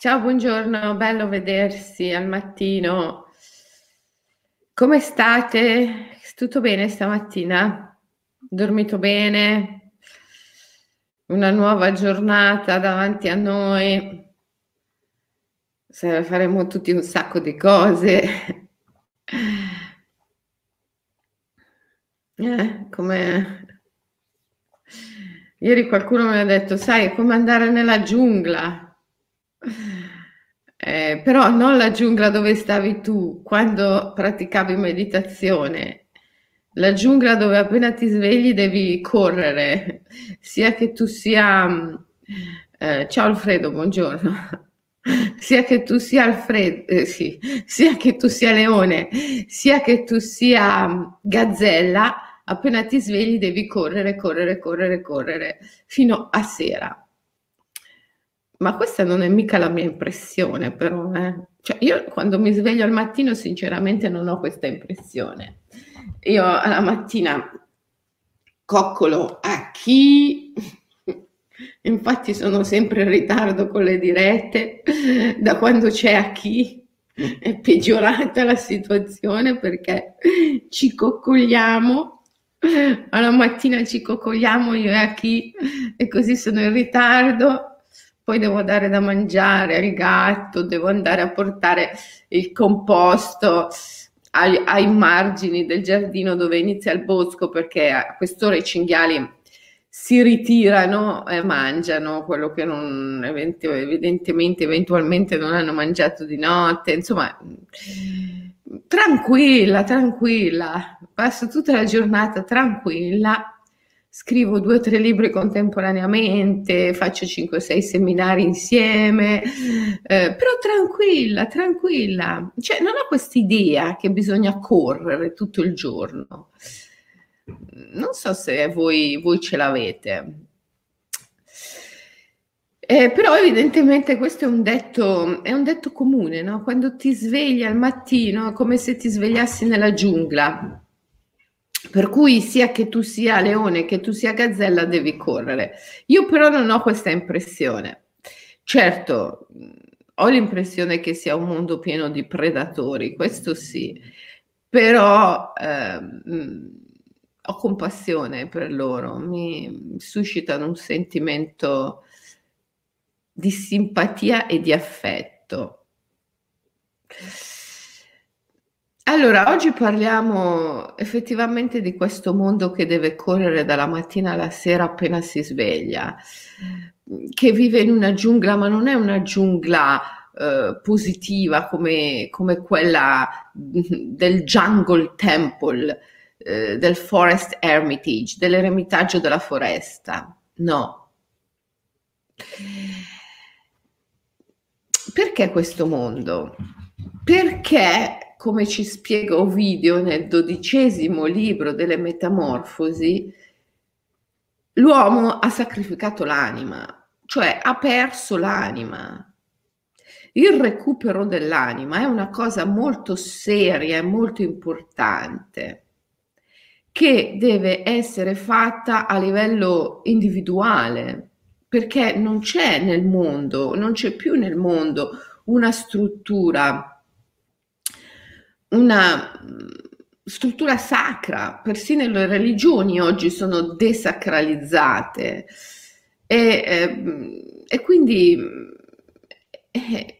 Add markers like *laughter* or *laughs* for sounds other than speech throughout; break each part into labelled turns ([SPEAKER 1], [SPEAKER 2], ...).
[SPEAKER 1] Ciao, buongiorno, bello vedersi al mattino. Come state? Tutto bene stamattina? Dormito bene? Una nuova giornata davanti a noi. Faremo tutti un sacco di cose. Eh, come ieri qualcuno mi ha detto, sai, è come andare nella giungla. Eh, però non la giungla dove stavi tu quando praticavi meditazione, la giungla dove appena ti svegli devi correre, sia che tu sia... Mm, eh, ciao Alfredo, buongiorno. *laughs* Sia che tu sia Alfredo, eh, sì, sia che tu sia leone, sia che tu sia mm, gazzella, appena ti svegli devi correre, correre, correre, correre fino a sera. Ma questa non è mica la mia impressione, però. Eh. Cioè, io quando mi sveglio al mattino, sinceramente, non ho questa impressione. Io alla mattina coccolo a chi. Infatti sono sempre in ritardo con le dirette, da quando c'è a chi è peggiorata la situazione perché ci coccoliamo, alla mattina ci coccoliamo io e a chi e così sono in ritardo poi devo dare da mangiare al gatto, devo andare a portare il composto ai, ai margini del giardino dove inizia il bosco perché a quest'ora i cinghiali si ritirano e mangiano quello che non evidentemente eventualmente non hanno mangiato di notte. Insomma tranquilla tranquilla. Passo tutta la giornata tranquilla scrivo due o tre libri contemporaneamente, faccio cinque o sei seminari insieme, eh, però tranquilla, tranquilla, cioè non ho questa idea che bisogna correre tutto il giorno. Non so se voi, voi ce l'avete. Eh, però evidentemente questo è un detto, è un detto comune, no? quando ti svegli al mattino è come se ti svegliassi nella giungla per cui sia che tu sia leone che tu sia gazzella devi correre. Io però non ho questa impressione. Certo, ho l'impressione che sia un mondo pieno di predatori, questo sì, però ehm, ho compassione per loro, mi suscitano un sentimento di simpatia e di affetto. Allora, oggi parliamo effettivamente di questo mondo che deve correre dalla mattina alla sera appena si sveglia, che vive in una giungla, ma non è una giungla eh, positiva come, come, quella del Jungle Temple, eh, del Forest Hermitage, dell'eremitaggio della foresta. No. Perché questo mondo? Perché come ci spiega Ovidio nel dodicesimo libro delle Metamorfosi, l'uomo ha sacrificato l'anima, cioè ha perso l'anima. Il recupero dell'anima è una cosa molto seria e molto importante che deve essere fatta a livello individuale, perché non c'è nel mondo, non c'è più nel mondo una struttura una mm, struttura sacra, persino le religioni oggi sono desacralizzate. E, eh, e quindi eh,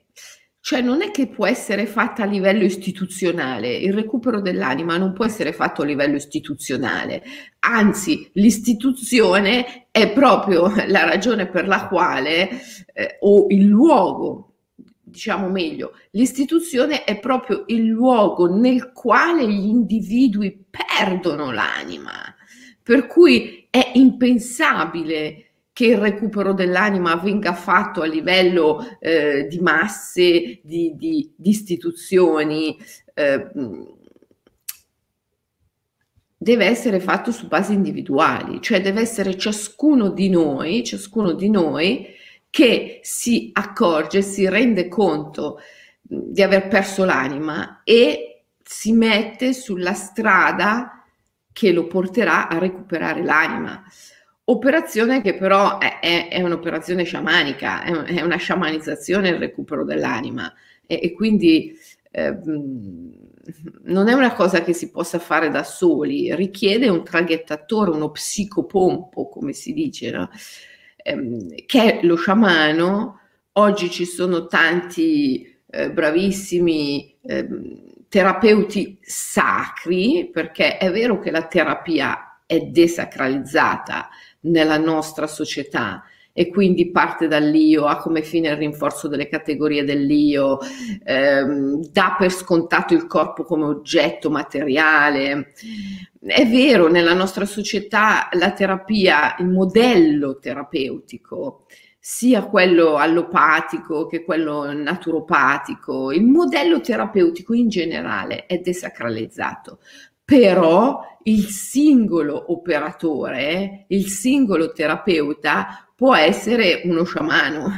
[SPEAKER 1] cioè non è che può essere fatta a livello istituzionale, il recupero dell'anima non può essere fatto a livello istituzionale, anzi l'istituzione è proprio la ragione per la quale eh, o il luogo diciamo meglio, l'istituzione è proprio il luogo nel quale gli individui perdono l'anima, per cui è impensabile che il recupero dell'anima venga fatto a livello eh, di masse, di, di, di istituzioni, eh, deve essere fatto su basi individuali, cioè deve essere ciascuno di noi, ciascuno di noi che si accorge, si rende conto di aver perso l'anima e si mette sulla strada che lo porterà a recuperare l'anima. operazione che però è, è, è un'operazione sciamanica, è, è, una sciamanizzazione il recupero dell'anima e, e quindi eh, non è una cosa che si possa fare da soli, richiede un traghettatore, uno psicopompo, come si dice, no? Eh, che è lo sciamano. Oggi ci sono tanti eh, bravissimi ehm, terapeuti sacri, perché è vero che la terapia è desacralizzata nella nostra società e quindi parte dall'io, ha come fine il rinforzo delle categorie dell'io, ehm, dà per scontato il corpo come oggetto materiale. È vero, nella nostra società la terapia, il modello terapeutico, sia quello allopatico che quello naturopatico, il modello terapeutico in generale è desacralizzato, però il singolo operatore, il singolo terapeuta può essere uno sciamano.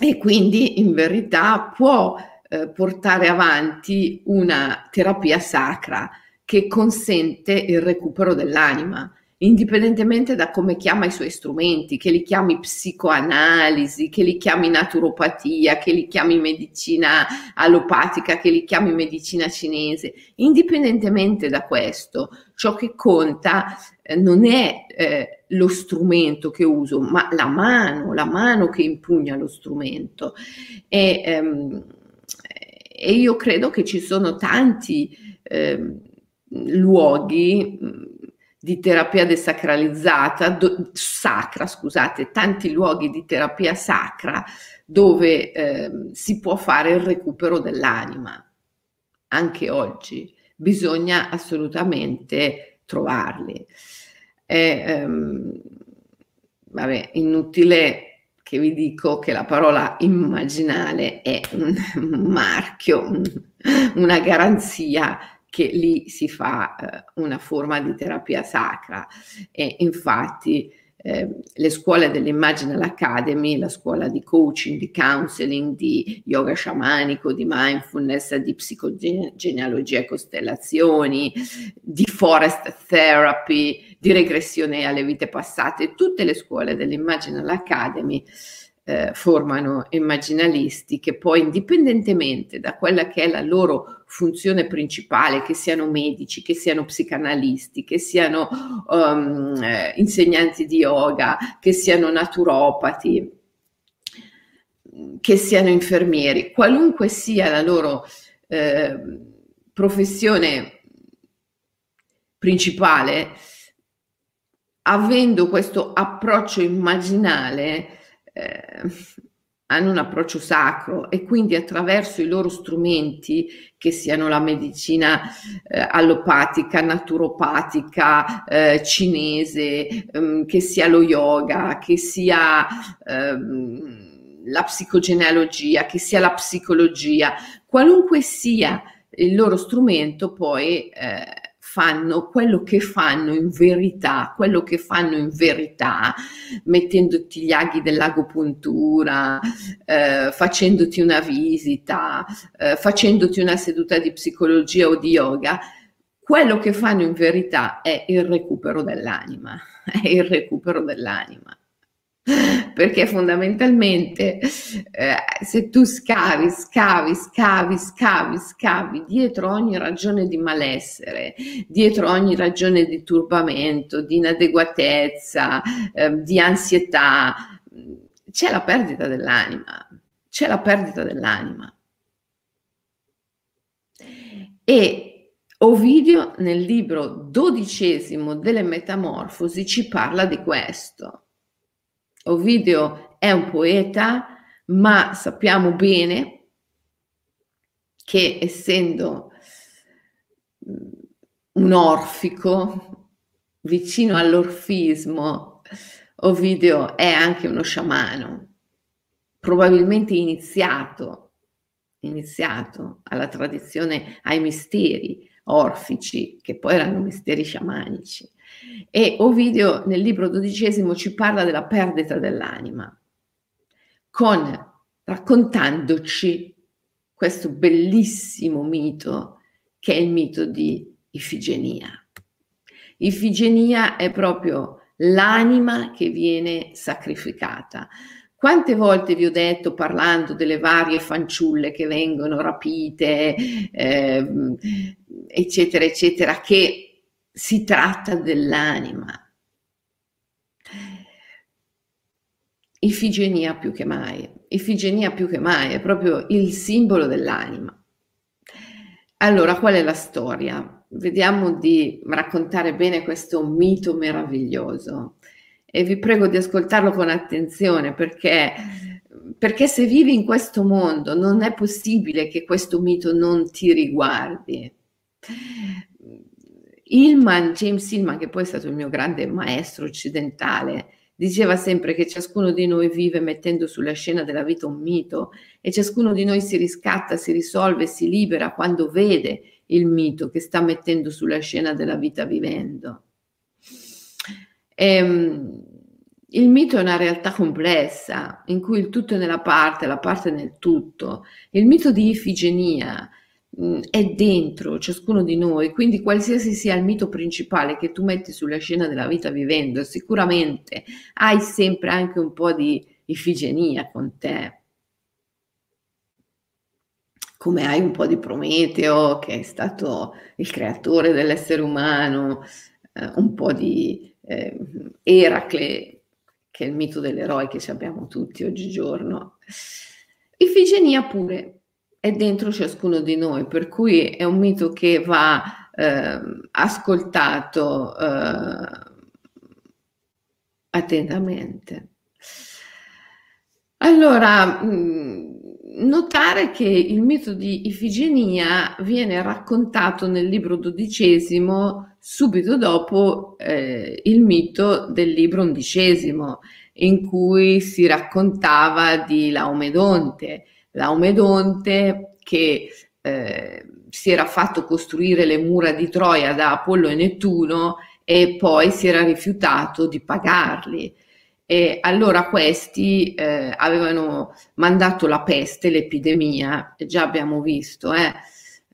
[SPEAKER 1] E quindi in verità può eh, portare avanti una terapia sacra che consente il recupero dell'anima indipendentemente da come chiama i suoi strumenti, che li chiami psicoanalisi, che li chiami naturopatia, che li chiami medicina allopatica, che li chiami medicina cinese, indipendentemente da questo, ciò che conta eh, non è eh, lo strumento che uso, ma la mano, la mano che impugna lo strumento. E, ehm, e io credo che ci sono tanti eh, luoghi di terapia desacralizzata, do, sacra, scusate, tanti luoghi di terapia sacra dove eh, si può fare il recupero dell'anima. Anche oggi bisogna assolutamente trovarli. È, ehm, vabbè, inutile che vi dico che la parola immaginale è un *laughs* marchio, una garanzia che lì si fa eh, una forma di terapia sacra e infatti eh, le scuole dell'Imaginal Academy, la scuola di coaching, di counseling, di yoga sciamanico, di mindfulness, di psicogenealogia e costellazioni, di forest therapy, di regressione alle vite passate, tutte le scuole dell'Imaginal Academy eh, formano immaginalisti che poi indipendentemente da quella che è la loro funzione principale, che siano medici, che siano psicanalisti, che siano um, eh, insegnanti di yoga, che siano naturopati, che siano infermieri, qualunque sia la loro eh, professione principale, avendo questo approccio immaginale, eh, hanno un approccio sacro e quindi attraverso i loro strumenti, che siano la medicina eh, allopatica, naturopatica, eh, cinese, ehm, che sia lo yoga, che sia ehm, la psicogenealogia, che sia la psicologia, qualunque sia il loro strumento, poi eh, fanno quello che fanno in verità, quello che fanno in verità, mettendoti gli aghi dell'agopuntura, eh, facendoti una visita, eh, facendoti una seduta di psicologia o di yoga, quello che fanno in verità è il recupero dell'anima, *laughs* è il recupero dell'anima *laughs* perché fondamentalmente eh, se tu scavi, scavi, scavi, scavi, scavi dietro ogni ragione di malessere, dietro ogni ragione di turbamento, di inadeguatezza, eh, di ansietà, c'è la perdita dell'anima, c'è la perdita dell'anima. E Ovidio nel libro dodicesimo delle Metamorfosi ci parla di questo Ovidio è un poeta, ma sappiamo bene che essendo mm, un orfico, vicino all'orfismo, Ovidio è anche uno sciamano, probabilmente iniziato, iniziato alla tradizione, ai misteri orfici, che poi erano misteri sciamanici. E Ovidio nel libro dodicesimo ci parla della perdita dell'anima, con, raccontandoci questo bellissimo mito che è il mito di Ifigenia. Ifigenia è proprio l'anima che viene sacrificata. Quante volte vi ho detto, parlando delle varie fanciulle che vengono rapite, eh, eccetera, eccetera, che si tratta dell'anima. Ifigenia più che mai, Ifigenia più che mai è proprio il simbolo dell'anima. Allora, qual è la storia? Vediamo di raccontare bene questo mito meraviglioso e vi prego di ascoltarlo con attenzione perché, perché se vivi in questo mondo non è possibile che questo mito non ti riguardi. Hillman, James Hillman, che poi è stato il mio grande maestro occidentale, diceva sempre che ciascuno di noi vive mettendo sulla scena della vita un mito e ciascuno di noi si riscatta, si risolve, si libera quando vede il mito che sta mettendo sulla scena della vita vivendo. Ehm, il mito è una realtà complessa in cui il tutto è nella parte, la parte è nel tutto. Il mito di Ifigenia è dentro ciascuno di noi, quindi qualsiasi sia il mito principale che tu metti sulla scena della vita vivendo, sicuramente hai sempre anche un po' di Ifigenia con te. Come hai un po' di Prometeo, che è stato il creatore dell'essere umano, eh, un po' di eh, Eracle, che è il mito dell'eroe che abbiamo tutti oggigiorno. Ifigenia pure è dentro ciascuno di noi, per cui è un mito che va eh, ascoltato eh, attentamente. Allora, mm, notare che il mito di Ifigenia viene raccontato nel libro dodicesimo subito dopo eh, il mito del libro undicesimo, in cui si raccontava di Laomedonte, Laomedonte che eh, si era fatto costruire le mura di Troia da Apollo e Nettuno e poi si era rifiutato di pagarli. E allora questi eh, avevano mandato la peste, l'epidemia, già abbiamo visto eh,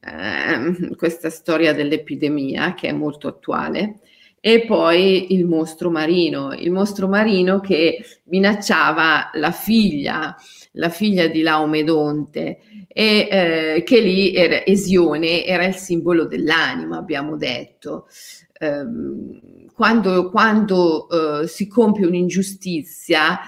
[SPEAKER 1] eh, questa storia dell'epidemia che è molto attuale, e poi il mostro marino, il mostro marino che minacciava la figlia, la figlia di Laomedonte, e eh, che lì era, Esione era il simbolo dell'anima, abbiamo detto. Um, quando, quando uh, si compie un'ingiustizia,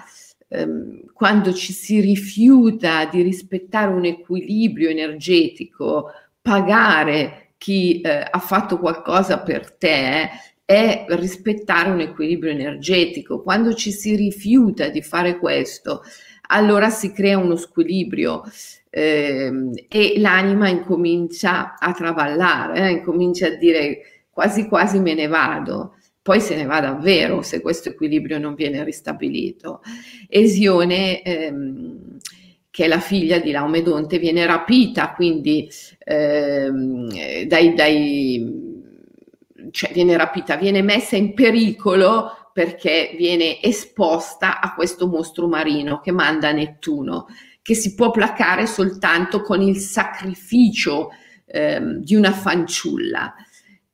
[SPEAKER 1] um, quando ci si rifiuta di rispettare un equilibrio energetico, pagare chi uh, ha fatto qualcosa per te è rispettare un equilibrio energetico. Quando ci si rifiuta di fare questo, allora si crea uno squilibrio eh, e l'anima incomincia a travallare, eh, incomincia a dire quasi quasi me ne vado poi se ne va davvero se questo equilibrio non viene ristabilito. Esione, ehm, che è la figlia di Laomedonte, viene rapita, quindi ehm, dai, dai cioè viene rapita, viene messa in pericolo perché viene esposta a questo mostro marino che manda Nettuno, che si può placare soltanto con il sacrificio ehm, di una fanciulla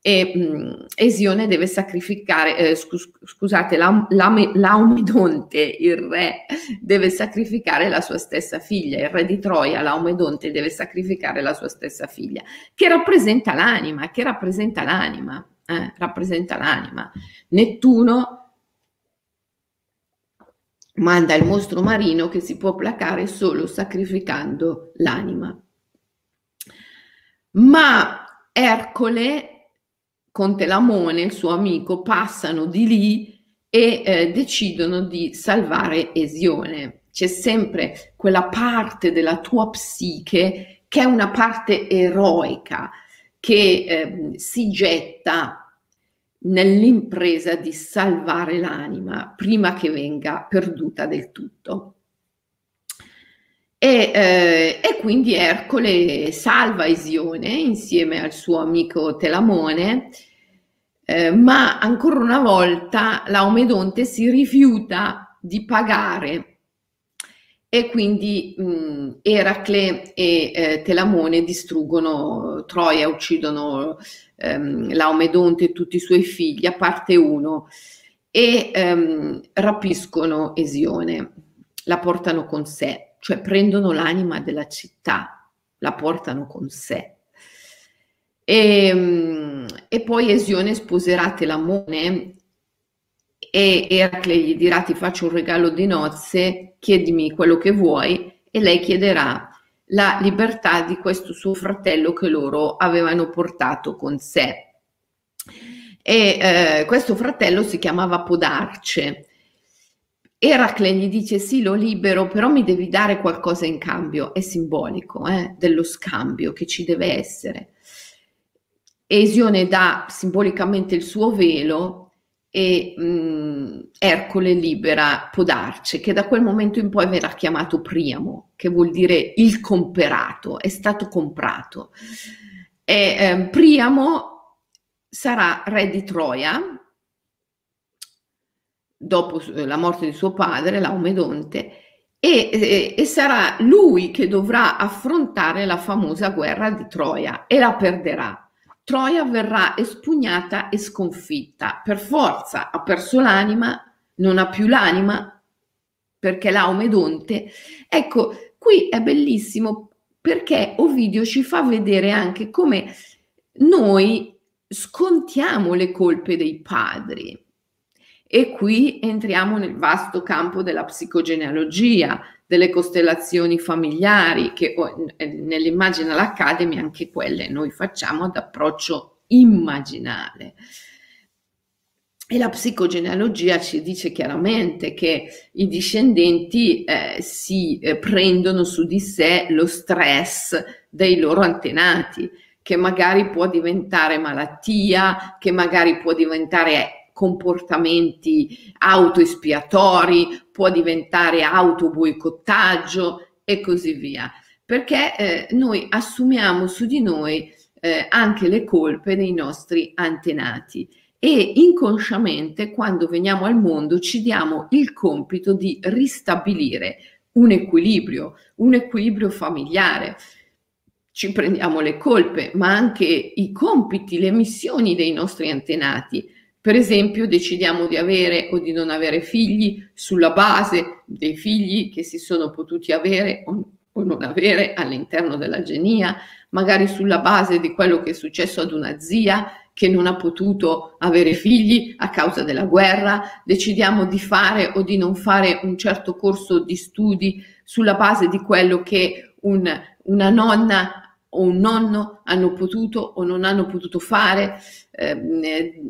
[SPEAKER 1] e mh, Esione deve sacrificare, eh, scus- scusate, la, la, Laomedonte, il re, deve sacrificare la sua stessa figlia, il re di Troia, Laomedonte, deve sacrificare la sua stessa figlia, che rappresenta l'anima, che rappresenta l'anima, eh, rappresenta l'anima. Nettuno manda il mostro marino che si può placare solo sacrificando l'anima. Ma Ercole con Telamone, il suo amico, passano di lì e eh, decidono di salvare Esione. C'è sempre quella parte della tua psiche che è una parte eroica, che eh, si getta nell'impresa di salvare l'anima prima che venga perduta del tutto. E, eh, e, quindi Ercole salva Esione insieme al suo amico Telamone, eh, ma ancora una volta Laomedonte si rifiuta di pagare e quindi mh, Eracle e eh, Telamone distruggono Troia, uccidono ehm, Laomedonte e tutti i suoi figli, a parte uno. e ehm, rapiscono Esione, la portano con sé, cioè prendono l'anima della città, la portano con sé. E, ehm, e poi Esione sposerà Telamone e Eracle gli dirà ti faccio un regalo di nozze, chiedimi quello che vuoi e lei chiederà la libertà di questo suo fratello che loro avevano portato con sé. E eh, questo fratello si chiamava Podarce. Eracle gli dice sì, lo libero, però mi devi dare qualcosa in cambio, è simbolico eh, dello scambio che ci deve essere. Esione dà simbolicamente il suo velo e mh, mm, Ercole libera Podarce, che da quel momento in poi verrà chiamato Priamo, che vuol dire il comperato, è stato comprato. E, eh, Priamo sarà re di Troia dopo la morte di suo padre, Laomedonte, e, e, e, sarà lui che dovrà affrontare la famosa guerra di Troia e la perderà. Troia verrà espugnata e sconfitta. Per forza ha perso l'anima, non ha più l'anima perché Laomedonte. Ecco, qui è bellissimo perché Ovidio ci fa vedere anche come noi scontiamo le colpe dei padri. E qui entriamo nel vasto campo della psicogenealogia, delle costellazioni familiari, che nell'Imaginal Academy anche quelle noi facciamo ad approccio immaginale. E la psicogenealogia ci dice chiaramente che i discendenti eh, si eh, prendono su di sé lo stress dei loro antenati che magari può diventare malattia, che magari può diventare comportamenti autoespiatori, può diventare autoboicottaggio e così via. Perché eh, noi assumiamo su di noi eh, anche le colpe dei nostri antenati e inconsciamente quando veniamo al mondo ci diamo il compito di ristabilire un equilibrio, un equilibrio familiare ci prendiamo le colpe, ma anche i compiti, le missioni dei nostri antenati. Per esempio, decidiamo di avere o di non avere figli sulla base dei figli che si sono potuti avere o, non avere all'interno della genia, magari sulla base di quello che è successo ad una zia che non ha potuto avere figli a causa della guerra, decidiamo di fare o di non fare un certo corso di studi sulla base di quello che un, una nonna o un nonno hanno potuto o non hanno potuto fare, ehm, eh,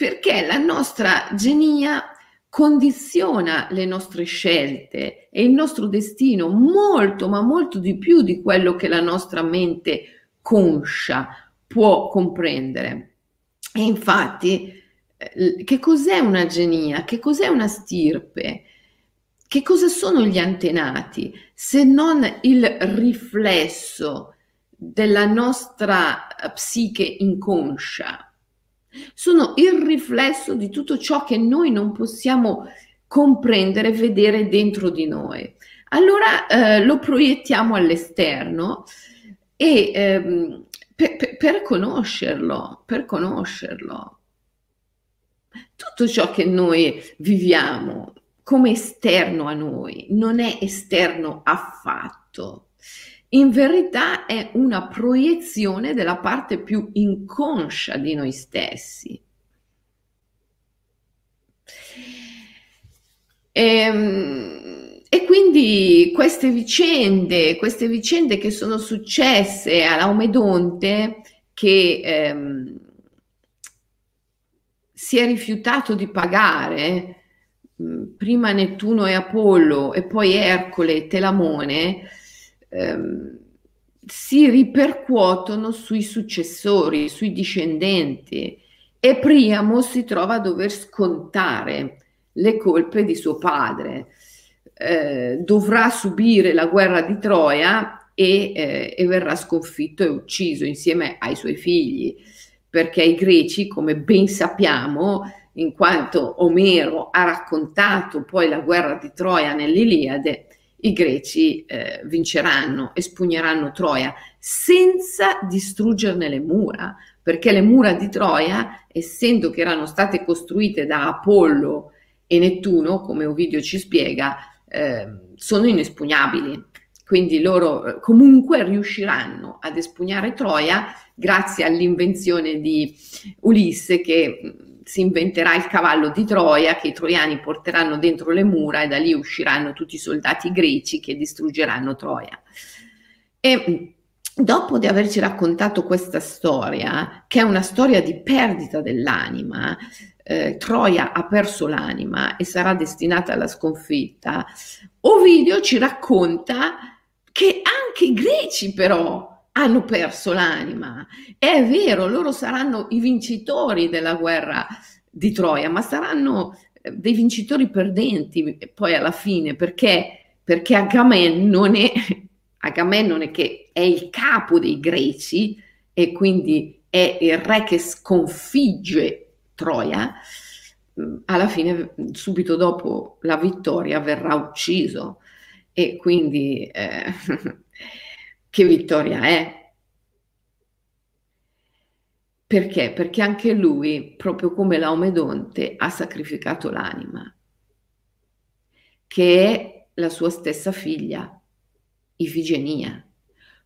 [SPEAKER 1] perché la nostra genia condiziona le nostre scelte e il nostro destino molto, ma molto di più di quello che la nostra mente conscia può comprendere. E infatti, eh, che cos'è una genia? Che cos'è una stirpe? Che cosa sono gli antenati se non il riflesso della nostra psiche inconscia? Sono il riflesso di tutto ciò che noi non possiamo comprendere, vedere dentro di noi. Allora eh, lo proiettiamo all'esterno e ehm, per, per conoscerlo, per conoscerlo. Tutto ciò che noi viviamo, come esterno a noi, non è esterno affatto. In verità è una proiezione della parte più inconscia di noi stessi. E, ehm, e quindi queste vicende, queste vicende che sono successe a Laomedonte, che ehm, si è rifiutato di pagare prima Nettuno e Apollo e poi Ercole e Telamone ehm, si ripercuotono sui successori, sui discendenti e Priamo si trova a dover scontare le colpe di suo padre. Eh, dovrà subire la guerra di Troia e, eh, e verrà sconfitto e ucciso insieme ai suoi figli, perché i greci, come ben sappiamo, in quanto Omero ha raccontato poi la guerra di Troia nell'Iliade, i greci eh, vinceranno, espugneranno Troia senza distruggerne le mura, perché le mura di Troia, essendo che erano state costruite da Apollo e Nettuno, come Ovidio ci spiega, eh, sono inespugnabili. Quindi loro eh, comunque riusciranno ad espugnare Troia grazie all'invenzione di Ulisse che mm, si inventerà il cavallo di Troia che i troiani porteranno dentro le mura e da lì usciranno tutti i soldati greci che distruggeranno Troia. E mm, dopo di averci raccontato questa storia, che è una storia di perdita dell'anima, eh, Troia ha perso l'anima e sarà destinata alla sconfitta, Ovidio ci racconta che anche i greci però hanno perso l'anima. È vero, loro saranno i vincitori della guerra di Troia, ma saranno eh, dei vincitori perdenti poi alla fine, perché, perché Agamennone, *laughs* Agamennone che è il capo dei greci e quindi è il re che sconfigge Troia, mm, alla fine, subito dopo la vittoria, verrà ucciso e quindi eh, *laughs* che vittoria è? Perché? Perché anche lui, proprio come Laomedonte, ha sacrificato l'anima, che è la sua stessa figlia, Ifigenia.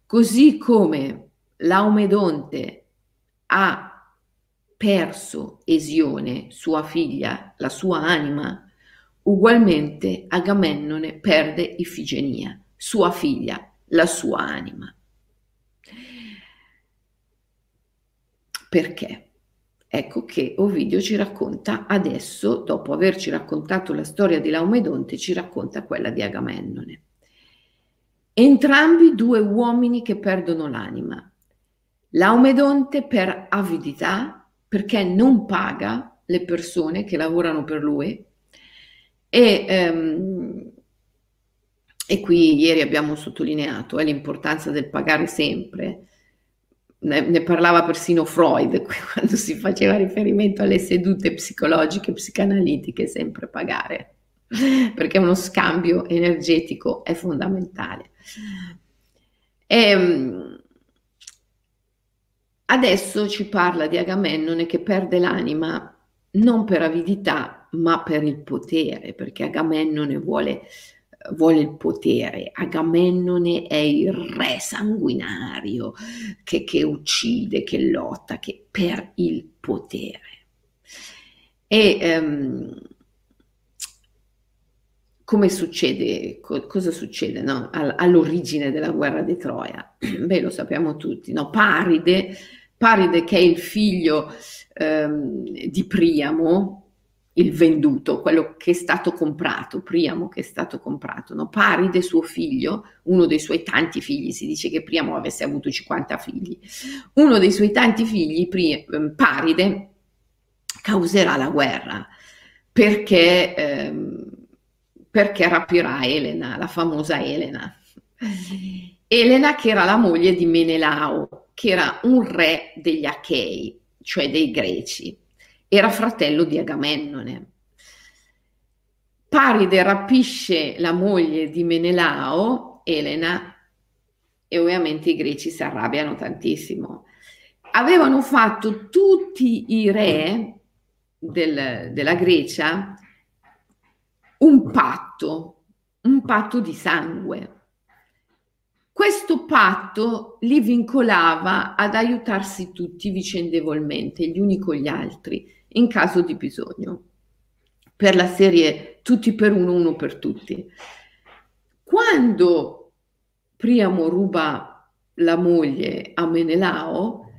[SPEAKER 1] Così come Laomedonte ha perso Esione, sua figlia, la sua anima, Ugualmente Agamennone perde Ifigenia, sua figlia, la sua anima. Perché? Ecco che Ovidio ci racconta adesso, dopo averci raccontato la storia di Laomedonte, ci racconta quella di Agamennone. Entrambi due uomini che perdono l'anima. Laomedonte per avidità, perché non paga le persone che lavorano per lui, e, ehm, e qui ieri abbiamo sottolineato eh, l'importanza del pagare sempre. Ne, ne, parlava persino Freud *laughs* quando si faceva riferimento alle sedute psicologiche, psicanalitiche, sempre pagare, *laughs* perché uno scambio energetico è fondamentale. E, ehm, adesso ci parla di Agamennone che perde l'anima non per avidità, ma per il potere, perché Agamennone vuole, vuole il potere. Agamennone è il re sanguinario che, che uccide, che lotta, che per il potere. E um, come succede, co- cosa succede no? All- all'origine della guerra di Troia? *clears throat* Beh, lo sappiamo tutti, no? Paride, Paride che è il figlio um, di Priamo, il venduto, quello che è stato comprato, Priamo che è stato comprato, no? Paride, suo figlio, uno dei suoi tanti figli, si dice che Priamo avesse avuto 50 figli, uno dei suoi tanti figli, ehm, Paride, causerà la guerra perché, ehm, perché rapirà Elena, la famosa Elena. Elena che era la moglie di Menelao, che era un re degli Achei, cioè dei greci era fratello di Agamennone. Paride rapisce la moglie di Menelao, Elena, e ovviamente i greci si arrabbiano tantissimo. Avevano fatto tutti i re del, della Grecia un patto, un patto di sangue. Questo patto li vincolava ad aiutarsi tutti vicendevolmente, gli uni con gli altri in caso di bisogno. Per la serie tutti per uno, uno per tutti. Quando Priamo ruba la moglie a Menelao,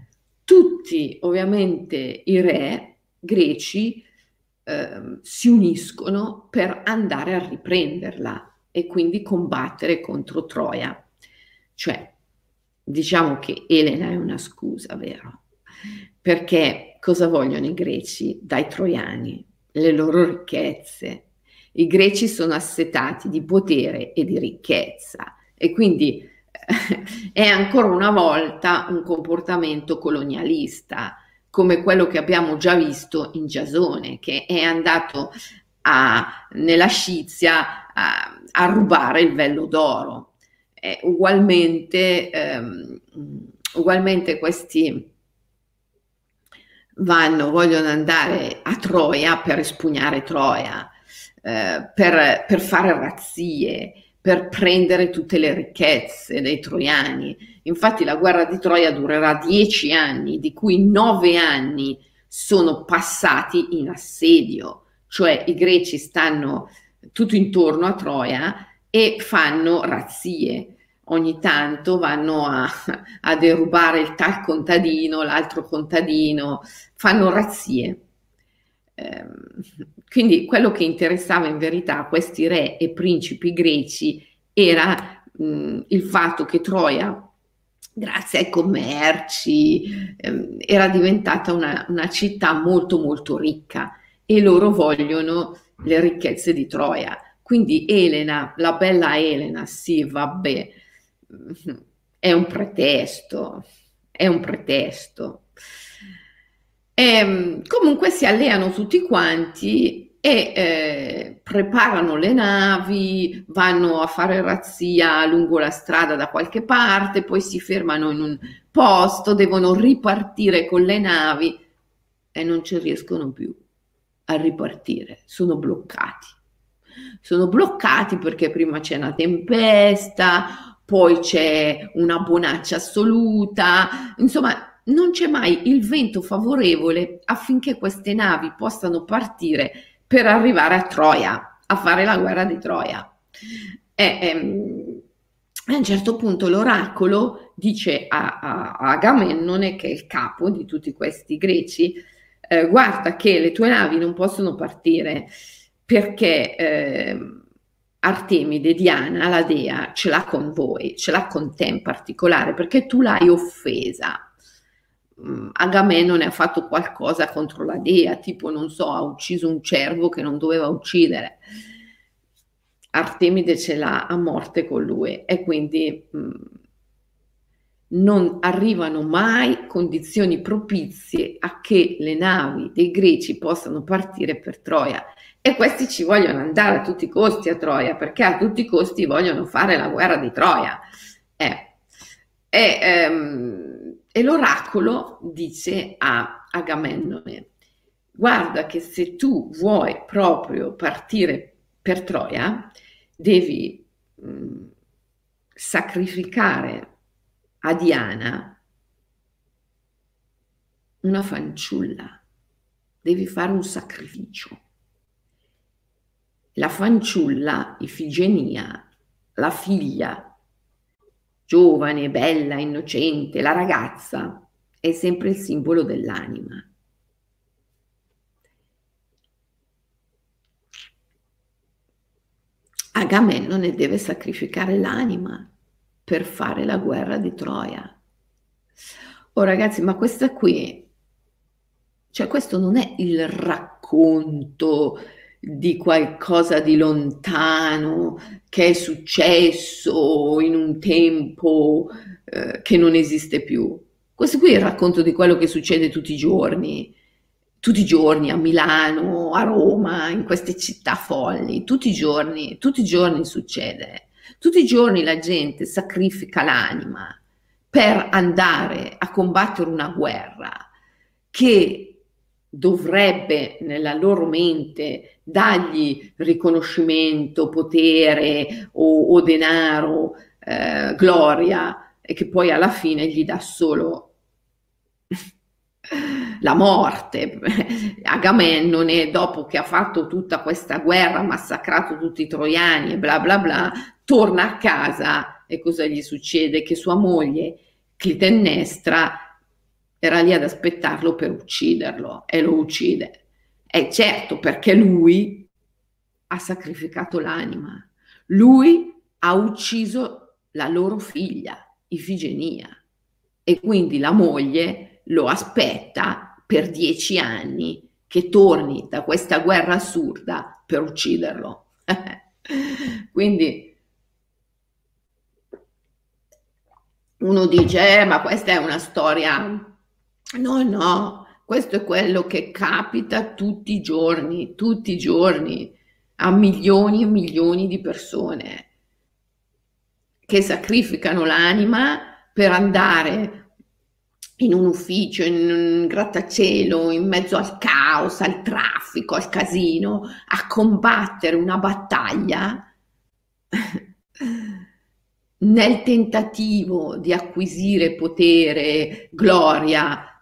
[SPEAKER 1] tutti ovviamente i re greci eh, si uniscono per andare a riprenderla e quindi combattere contro Troia. Cioè, diciamo che Elena è una scusa, vero? Perché cosa vogliono i greci dai troiani? Le loro ricchezze. I greci sono assetati di potere e di ricchezza e quindi eh, *laughs* è ancora una volta un comportamento colonialista come quello che abbiamo già visto in Giasone, che è andato a, nella Scizia a, a, rubare il vello d'oro. Eh, ugualmente, ehm, ugualmente questi vanno, vogliono andare a Troia per espugnare Troia, eh, per, per fare razzie, per prendere tutte le ricchezze dei troiani. Infatti la guerra di Troia durerà dieci anni, di cui nove anni sono passati in assedio, cioè i greci stanno tutto intorno a Troia e fanno razzie. Ogni tanto vanno a, a derubare il tal contadino, l'altro contadino, fanno razzie. Eh, quindi quello che interessava in verità a questi re e principi greci era mh, il fatto che Troia, grazie ai commerci, ehm, era diventata una, una città molto molto ricca e loro vogliono le ricchezze di Troia. Quindi Elena, la bella Elena, sì, vabbè, è un pretesto, è un pretesto. E, ehm, comunque si alleano tutti quanti e eh, preparano le navi, vanno a fare razzia lungo la strada da qualche parte, poi si fermano in un posto, devono ripartire con le navi e non ci riescono più a ripartire, sono bloccati. Sono bloccati perché prima c'è una tempesta, poi c'è una bonaccia assoluta, insomma non c'è mai il vento favorevole affinché queste navi possano partire per arrivare a Troia, a fare la guerra di Troia. E, ehm, a un certo punto l'oracolo dice a, a, a Agamennone, che è il capo di tutti questi greci, eh, guarda che le tue navi non possono partire perché eh, Artemide, Diana, la dea, ce l'ha con voi, ce l'ha con te in particolare, perché tu l'hai offesa. Mm, Agamennone ha fatto qualcosa contro la dea, tipo, non so, ha ucciso un cervo che non doveva uccidere. Artemide ce l'ha a morte con lui e quindi mm, non arrivano mai condizioni propizie a che le navi dei greci possano partire per Troia. E questi ci vogliono andare a tutti i costi a Troia, perché a tutti i costi vogliono fare la guerra di Troia. Eh. E, ehm, e l'oracolo dice a Agamennone, guarda che se tu vuoi proprio partire per Troia, devi mh, mm, sacrificare a Diana una fanciulla, devi fare un sacrificio. La fanciulla, Ifigenia, la figlia, giovane, bella, innocente, la ragazza, è sempre il simbolo dell'anima. Agamennone deve sacrificare l'anima per fare la guerra di Troia. Oh ragazzi, ma questa qui, cioè questo non è il racconto di qualcosa di lontano che è successo in un tempo eh, che non esiste più. Questo qui è il racconto di quello che succede tutti i giorni, tutti i giorni a Milano, a Roma, in queste città folli, tutti i giorni, tutti i giorni succede. Tutti i giorni la gente sacrifica l'anima per andare a combattere una guerra che dovrebbe nella loro mente dargli riconoscimento, potere o, o denaro, eh, gloria e che poi alla fine gli dà solo la morte. Agamennone, dopo che ha fatto tutta questa guerra, massacrato tutti i troiani e bla bla bla, torna a casa e cosa gli succede? Che sua moglie, Clitennestra, era lì ad aspettarlo per ucciderlo e lo uccide. E certo, perché lui ha sacrificato l'anima. Lui ha ucciso la loro figlia, Ifigenia. E quindi la moglie lo aspetta per dieci anni che torni da questa guerra assurda per ucciderlo. *laughs* quindi uno dice, eh, ma questa è una storia. No, no, questo è quello che capita tutti i giorni, tutti i giorni, a milioni e milioni di persone che sacrificano l'anima per andare in un ufficio, in un grattacielo, in mezzo al caos, al traffico, al casino, a combattere una battaglia nel tentativo di acquisire potere, gloria,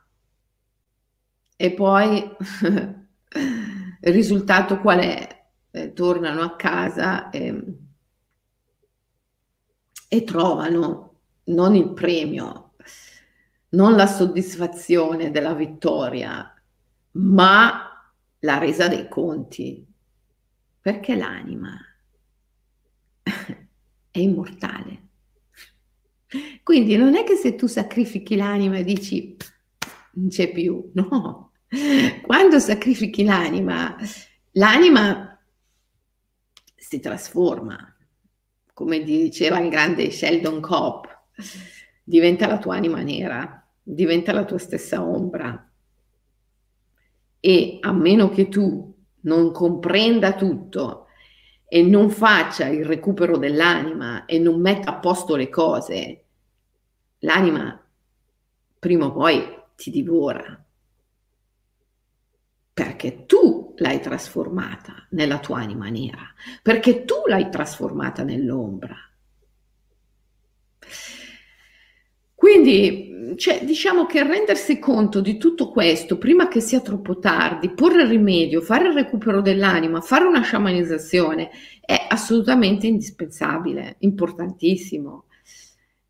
[SPEAKER 1] e poi il risultato qual è? Eh, tornano a casa e, e trovano non il premio, non la soddisfazione della vittoria, ma la resa dei conti, perché l'anima è immortale. Quindi non è che se tu sacrifichi l'anima e dici non c'è più, no. Quando sacrifichi l'anima, l'anima si trasforma, come diceva il grande Sheldon Kopp, diventa la tua anima nera, diventa la tua stessa ombra. E a meno che tu non comprenda tutto e non faccia il recupero dell'anima e non metta a posto le cose, l'anima prima o poi ti divora. Perché tu l'hai trasformata nella tua anima nera, perché tu l'hai trasformata nell'ombra. Quindi cioè, diciamo che rendersi conto di tutto questo prima che sia troppo tardi, porre rimedio, fare il recupero dell'anima, fare una sciamanizzazione è assolutamente indispensabile, importantissimo.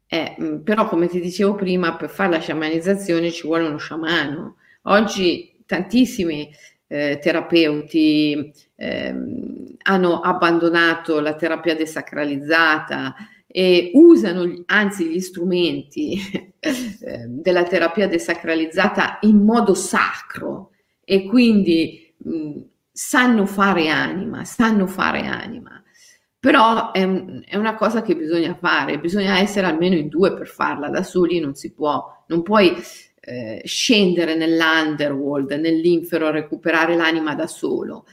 [SPEAKER 1] Eh, però come ti dicevo prima, per fare la sciamanizzazione ci vuole uno sciamano. Oggi tantissimi eh, terapeuti eh, hanno abbandonato la terapia desacralizzata, e usano anzi gli strumenti *laughs* eh, della terapia desacralizzata in modo sacro e quindi mh, sanno fare anima, sanno fare anima. Però è, è, una cosa che bisogna fare, bisogna essere almeno in due per farla, da soli non si può, non puoi eh, scendere nell'underworld, nell'infero, recuperare l'anima da solo.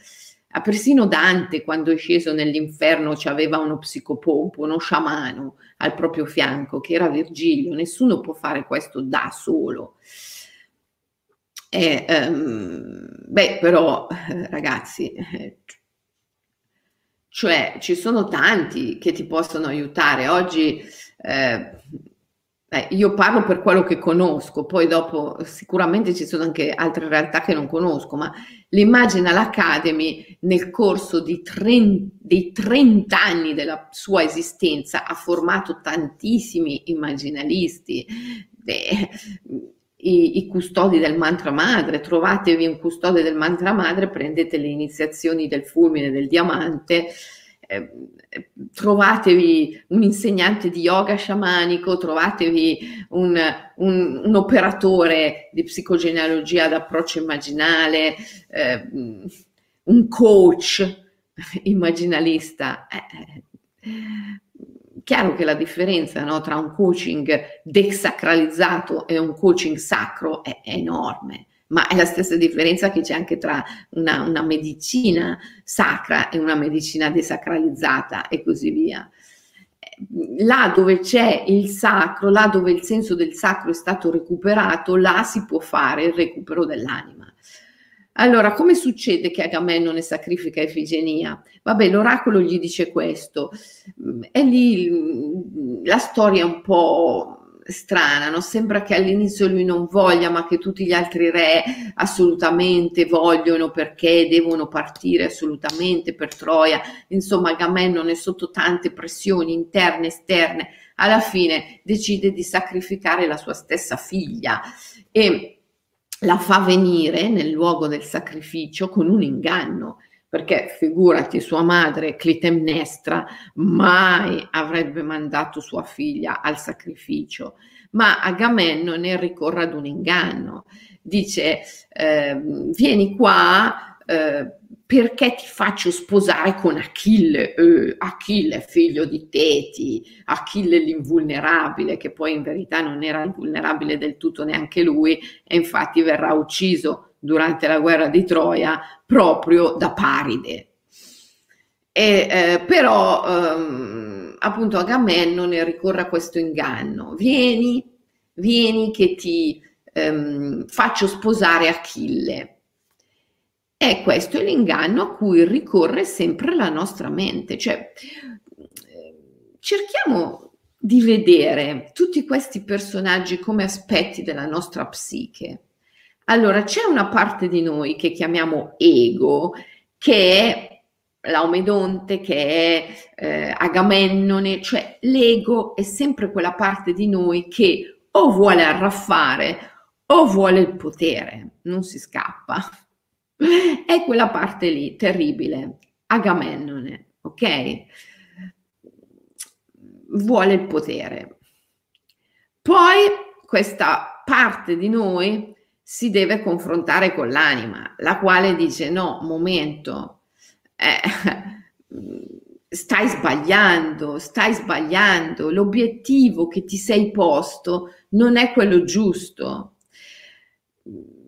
[SPEAKER 1] A persino Dante, quando è sceso nell'inferno, aveva uno psicopompo, uno sciamano al proprio fianco, che era Virgilio. Nessuno può fare questo da solo. E, um, beh, però, ragazzi, cioè ci sono tanti che ti possono aiutare. Oggi eh, Beh, io parlo per quello che conosco, poi dopo sicuramente ci sono anche altre realtà che non conosco, ma l'Imaginal Academy nel corso 30, dei 30 anni della sua esistenza ha formato tantissimi immaginalisti, de, i, i, custodi del mantra madre, trovatevi un custode del mantra madre, prendete le iniziazioni del fulmine del diamante, trovatevi un insegnante di yoga sciamanico, trovatevi un, un, un operatore di psicogenealogia d'approccio immaginale, eh, un coach immaginalista. Eh, chiaro che la differenza no, tra un coaching desacralizzato e un coaching sacro è, è enorme ma è la stessa differenza che c'è anche tra una, una medicina sacra e una medicina desacralizzata e così via. Là dove c'è il sacro, là dove il senso del sacro è stato recuperato, là si può fare il recupero dell'anima. Allora, come succede che Agamennone sacrifica Efigenia? Vabbè, l'oracolo gli dice questo. E lì la storia è un po' strana, no? sembra che all'inizio lui non voglia, ma che tutti gli altri re assolutamente vogliono perché devono partire assolutamente per Troia. Insomma, Agamennone sotto tante pressioni interne e esterne, alla fine decide di sacrificare la sua stessa figlia e la fa venire nel luogo del sacrificio con un inganno perché figurati sua madre Clitemnestra mai avrebbe mandato sua figlia al sacrificio, ma Agamennone ricorre ad un inganno, dice eh, vieni qua eh, perché ti faccio sposare con Achille, eh, Achille figlio di Teti, Achille l'invulnerabile, che poi in verità non era invulnerabile del tutto neanche lui e infatti verrà ucciso durante la guerra di Troia proprio da Paride. E, eh, però ehm, appunto Agamennone ricorre a questo inganno, vieni, vieni che ti ehm, faccio sposare Achille. E questo è l'inganno a cui ricorre sempre la nostra mente, cioè cerchiamo di vedere tutti questi personaggi come aspetti della nostra psiche. Allora, c'è una parte di noi che chiamiamo ego, che è Laomedonte, che è eh, Agamennone, cioè l'ego è sempre quella parte di noi che o vuole arraffare o vuole il potere, non si scappa. È quella parte lì, terribile, Agamennone, ok? Vuole il potere. Poi questa parte di noi si deve confrontare con l'anima, la quale dice no, momento, eh, *laughs* stai sbagliando, stai sbagliando, l'obiettivo che ti sei posto non è quello giusto.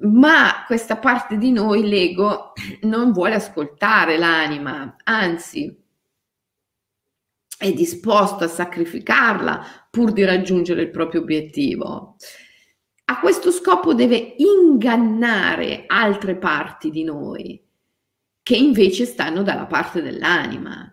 [SPEAKER 1] Ma questa parte di noi, l'ego, *clears throat* non vuole ascoltare l'anima, anzi è disposto a sacrificarla pur di raggiungere il proprio obiettivo. A questo scopo deve ingannare altre parti di noi che invece stanno dalla parte dell'anima.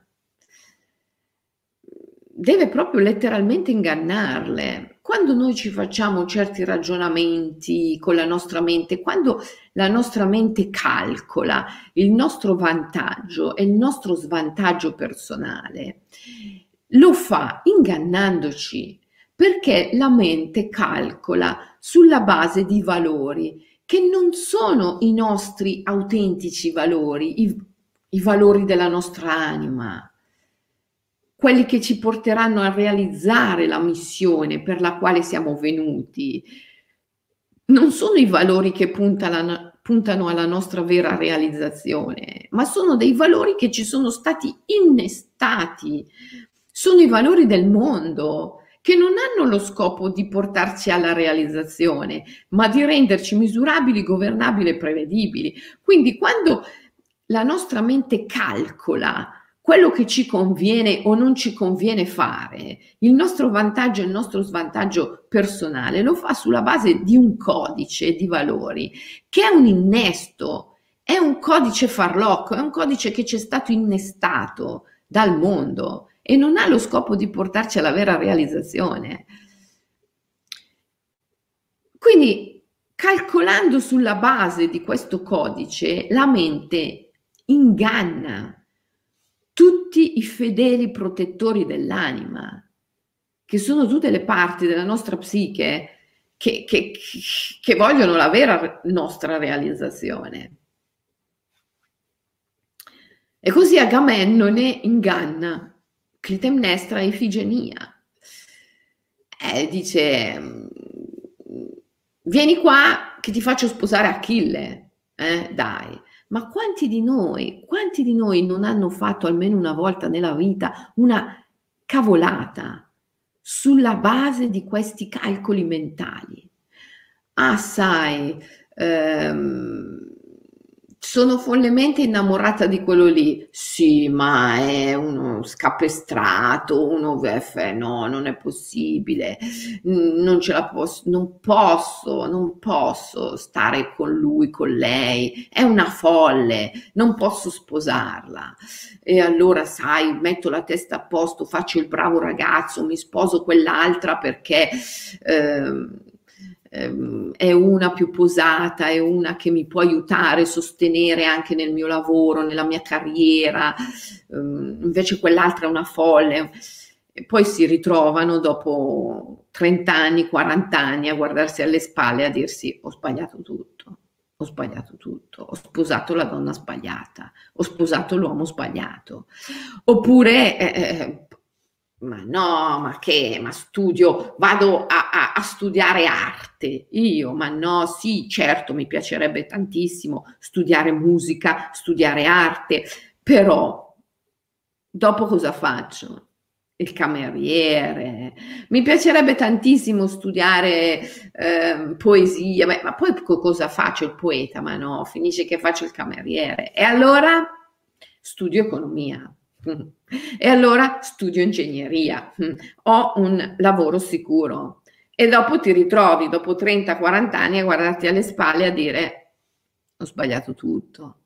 [SPEAKER 1] Deve proprio letteralmente ingannarle. Quando noi ci facciamo certi ragionamenti con la nostra mente, quando la nostra mente calcola il nostro vantaggio e il nostro svantaggio personale, lo fa ingannandoci perché la mente calcola sulla base di valori che non sono i nostri autentici valori, i, i valori della nostra anima, quelli che ci porteranno a realizzare la missione per la quale siamo venuti. Non sono i valori che puntano, puntano alla nostra vera realizzazione, ma sono dei valori che ci sono stati innestati, sono i valori del mondo, che non hanno lo scopo di portarci alla realizzazione, ma di renderci misurabili, governabili e prevedibili. Quindi quando la nostra mente calcola quello che ci conviene o non ci conviene fare, il nostro vantaggio e il nostro svantaggio personale, lo fa sulla base di un codice di valori che è un innesto, è un codice farlocco, è un codice che ci è stato innestato dal mondo e non ha lo scopo di portarci alla vera realizzazione. Quindi, calcolando sulla base di questo codice, la mente inganna tutti i fedeli protettori dell'anima, che sono tutte le parti della nostra psiche che, che, che vogliono la vera nostra realizzazione. E così Agamennone inganna Clitemnestra Ifigenia. Eh, dice, vieni qua che ti faccio sposare Achille, eh, dai. Ma quanti di noi, quanti di noi non hanno fatto almeno una volta nella vita una cavolata sulla base di questi calcoli mentali? Ah, sai, ehm, sono follemente innamorata di quello lì. Sì, ma è uno scapestrato, uno VF, no, non è possibile. Non ce la posso, non posso, non posso stare con lui, con lei. È una folle, non posso sposarla. E allora, sai, metto la testa a posto, faccio il bravo ragazzo, mi sposo quell'altra perché eh, Ehm, è una più posata, è una che mi può aiutare, sostenere anche nel mio lavoro, nella mia carriera, ehm, invece quell'altra è una folle. E poi si ritrovano dopo 30 anni, 40 anni a guardarsi alle spalle e a dirsi ho sbagliato tutto, ho sbagliato tutto, ho sposato la donna sbagliata, ho sposato l'uomo sbagliato. Oppure eh, eh ma no, ma che, ma studio, vado a, a, a, studiare arte. Io, ma no, sì, certo, mi piacerebbe tantissimo studiare musica, studiare arte, però dopo cosa faccio? Il cameriere. Mi piacerebbe tantissimo studiare eh, poesia, Beh, ma poi cosa faccio il poeta? Ma no, finisce che faccio il cameriere. E allora studio economia e allora studio ingegneria, ho un lavoro sicuro. e dopo ti ritrovi dopo 30-40 anni a guardarti alle spalle a dire ho sbagliato tutto.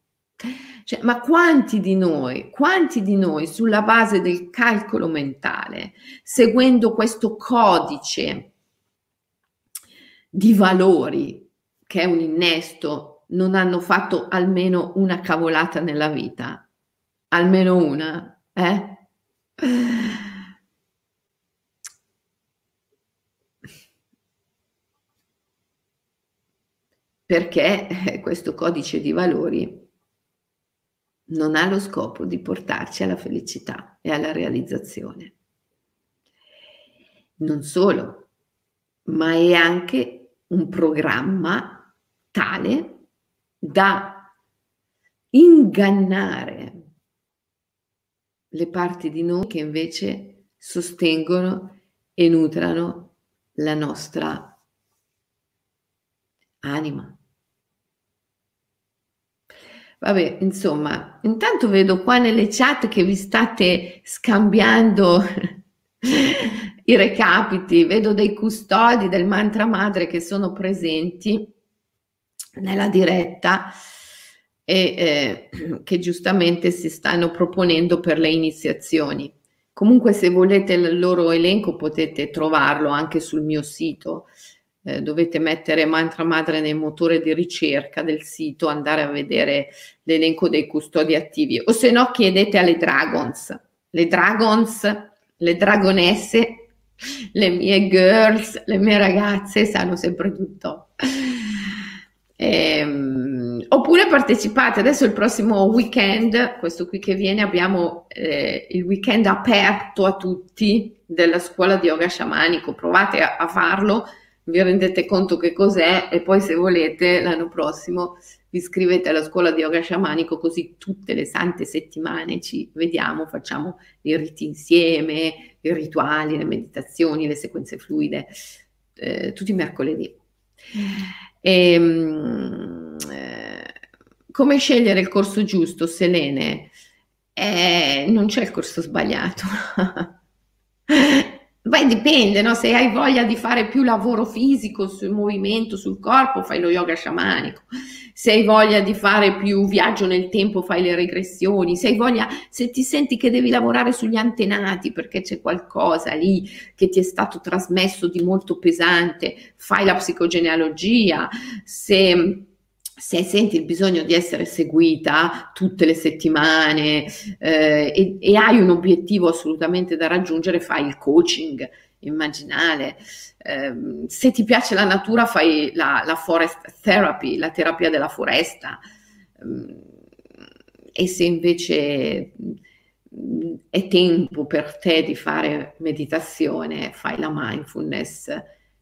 [SPEAKER 1] Cioè, ma quanti di noi, quanti di noi sulla base del calcolo mentale, seguendo questo codice di valori che è un innesto, non hanno fatto almeno una cavolata nella vita? Almeno una, eh? Perché eh, questo codice di valori non ha lo scopo di portarci alla felicità e alla realizzazione. Non solo, ma è anche un programma tale da ingannare le parti di noi che invece sostengono e nutrano la nostra anima. Vabbè, insomma, intanto vedo qua nelle chat che vi state scambiando *laughs* i recapiti, vedo dei custodi del mantra madre che sono presenti nella diretta e eh, che giustamente si stanno proponendo per le iniziazioni. Comunque se volete il loro elenco potete trovarlo anche sul mio sito eh, dovete mettere mantra madre nel motore di ricerca del sito, andare a vedere l'elenco dei custodi attivi o se no chiedete alle dragons, le dragons, le dragonesse, le mie girls, le mie ragazze sanno sempre tutto. Ehm, oppure partecipate adesso il prossimo weekend, questo qui che viene, abbiamo eh, il weekend aperto a tutti della scuola di yoga sciamanico. Provate a, a farlo vi rendete conto che cos'è e poi se volete l'anno prossimo vi iscrivete alla scuola di yoga sciamanico così tutte le sante settimane ci vediamo, facciamo i riti insieme, i rituali, le meditazioni, le sequenze fluide, eh, tutti i mercoledì. E, ehm, eh, come scegliere il corso giusto, Selene? Eh, non c'è il corso sbagliato. *laughs* Beh, dipende, no? Se hai voglia di fare più lavoro fisico sul movimento, sul corpo, fai lo yoga sciamanico. Se hai voglia di fare più viaggio nel tempo, fai le regressioni. Se hai voglia, se ti senti che devi lavorare sugli antenati perché c'è qualcosa lì che ti è stato trasmesso di molto pesante, fai la psicogenealogia. Se se senti il bisogno di essere seguita tutte le settimane eh, e, e, hai un obiettivo assolutamente da raggiungere, fai il coaching immaginale. Eh, se ti piace la natura, fai la, la forest therapy, la terapia della foresta. Eh, e se invece è tempo per te di fare meditazione, fai la mindfulness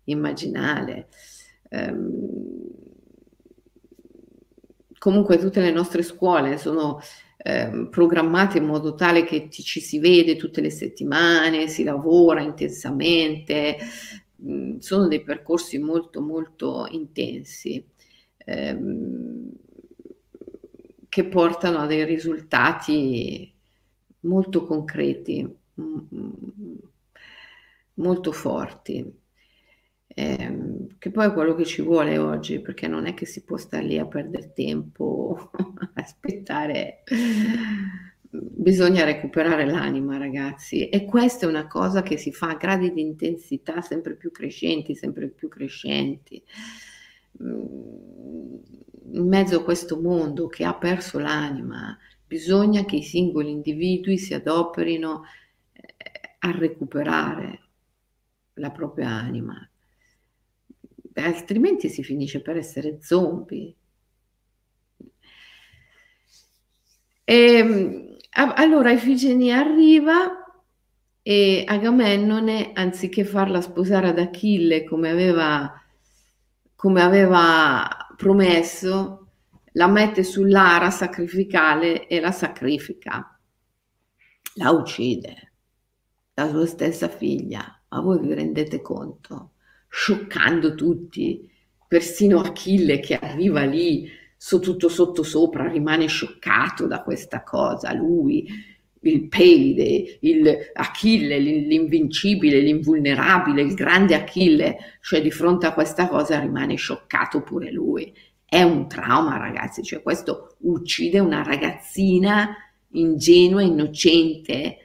[SPEAKER 1] immaginale. Um, comunque tutte le nostre scuole sono eh, programmate in modo tale che ti, ci si vede tutte le settimane, si lavora intensamente, mm, sono dei percorsi molto molto intensi ehm, che portano a dei risultati molto concreti, mh, mm, molto forti eh, che poi è quello che ci vuole oggi, perché non è che si può stare lì a perdere tempo, *laughs* aspettare, bisogna recuperare l'anima ragazzi e questa è una cosa che si fa a gradi di intensità sempre più crescenti, sempre più crescenti. Mm, in mezzo a questo mondo che ha perso l'anima, bisogna che i singoli individui si adoperino eh, a recuperare la propria anima, altrimenti si finisce per essere zombie. E, ehm, allora Ifigenia arriva e Agamennone, anziché farla sposare ad Achille come aveva, come aveva promesso, la mette sull'ara sacrificale e la sacrifica, la uccide, la sua stessa figlia. Ma voi vi rendete conto? Scioccando tutti, persino Achille che arriva lì so tutto sotto sopra rimane scioccato da questa cosa, lui il Pelide, il Achille, l'invincibile, l'invulnerabile, il grande Achille, cioè di fronte a questa cosa rimane scioccato pure lui. È un trauma, ragazzi, cioè questo uccide una ragazzina ingenua, innocente.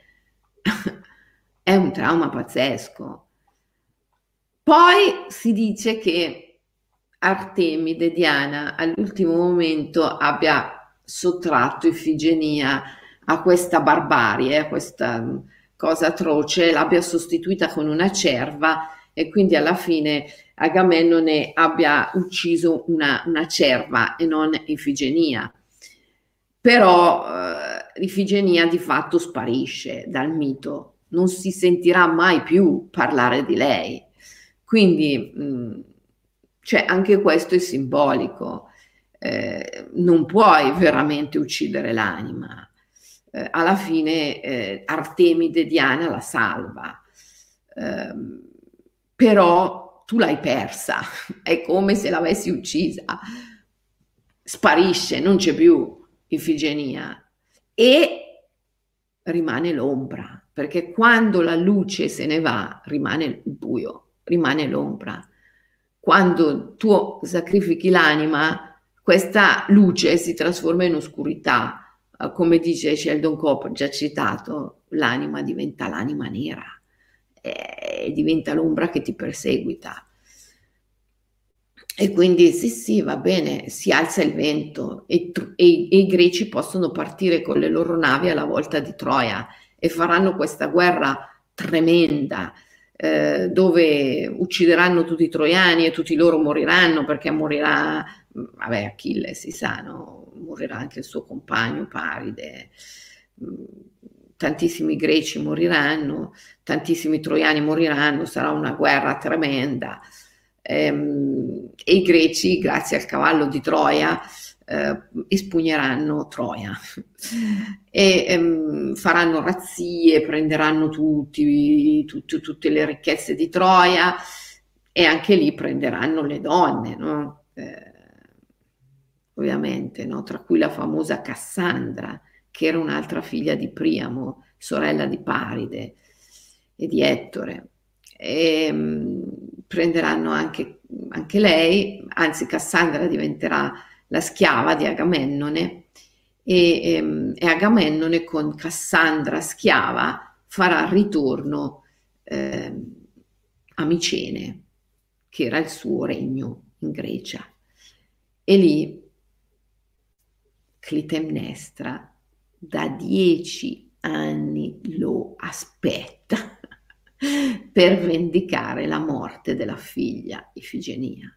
[SPEAKER 1] *laughs* È un trauma pazzesco. Poi si dice che Artemide Diana all'ultimo momento abbia sottratto Ifigenia a questa barbarie, a questa mm, cosa atroce, l'abbia sostituita con una cerva e quindi alla fine Agamennone abbia ucciso una, una cerva e non Ifigenia. Però eh, Ifigenia di fatto sparisce dal mito, non si sentirà mai più parlare di lei. Quindi mm, cioè, anche questo è simbolico. Eh, non puoi veramente uccidere l'anima, eh, alla fine eh, Artemide Diana la salva. Eh, però tu l'hai persa, *laughs* è come se l'avessi uccisa, sparisce, non c'è più Ifigenia. E rimane l'ombra, perché quando la luce se ne va rimane il buio, rimane l'ombra. Quando tu sacrifichi l'anima, questa luce si trasforma in oscurità eh, come dice Sheldon Cooper, già citato, l'anima diventa l'anima nera e diventa l'ombra che ti perseguita. E quindi sì, sì, va bene, si alza il vento e, e, e, i greci possono partire con le loro navi alla volta di Troia e faranno questa guerra tremenda eh, dove uccideranno tutti i troiani e tutti loro moriranno perché morirà, vabbè, Achille si sa, no? morirà anche il suo compagno Paride, tantissimi greci moriranno, tantissimi troiani moriranno, sarà una guerra tremenda ehm, e i greci, grazie al cavallo di Troia, eh, espugneranno Troia e ehm, faranno razzie, prenderanno tutti, tutti, tutte le ricchezze di Troia e anche lì prenderanno le donne, no? eh, ovviamente, no? tra cui la famosa Cassandra, che era un'altra figlia di Priamo, sorella di Paride e di Ettore. E, mh, mm, prenderanno anche, anche, lei, anzi Cassandra diventerà la schiava di Agamennone e, e, mm, e Agamennone con Cassandra schiava farà ritorno eh, a Micene, che era il suo regno in Grecia. E lì Clitemnestra da dieci anni lo aspetta *laughs* per vendicare la morte della figlia Ifigenia.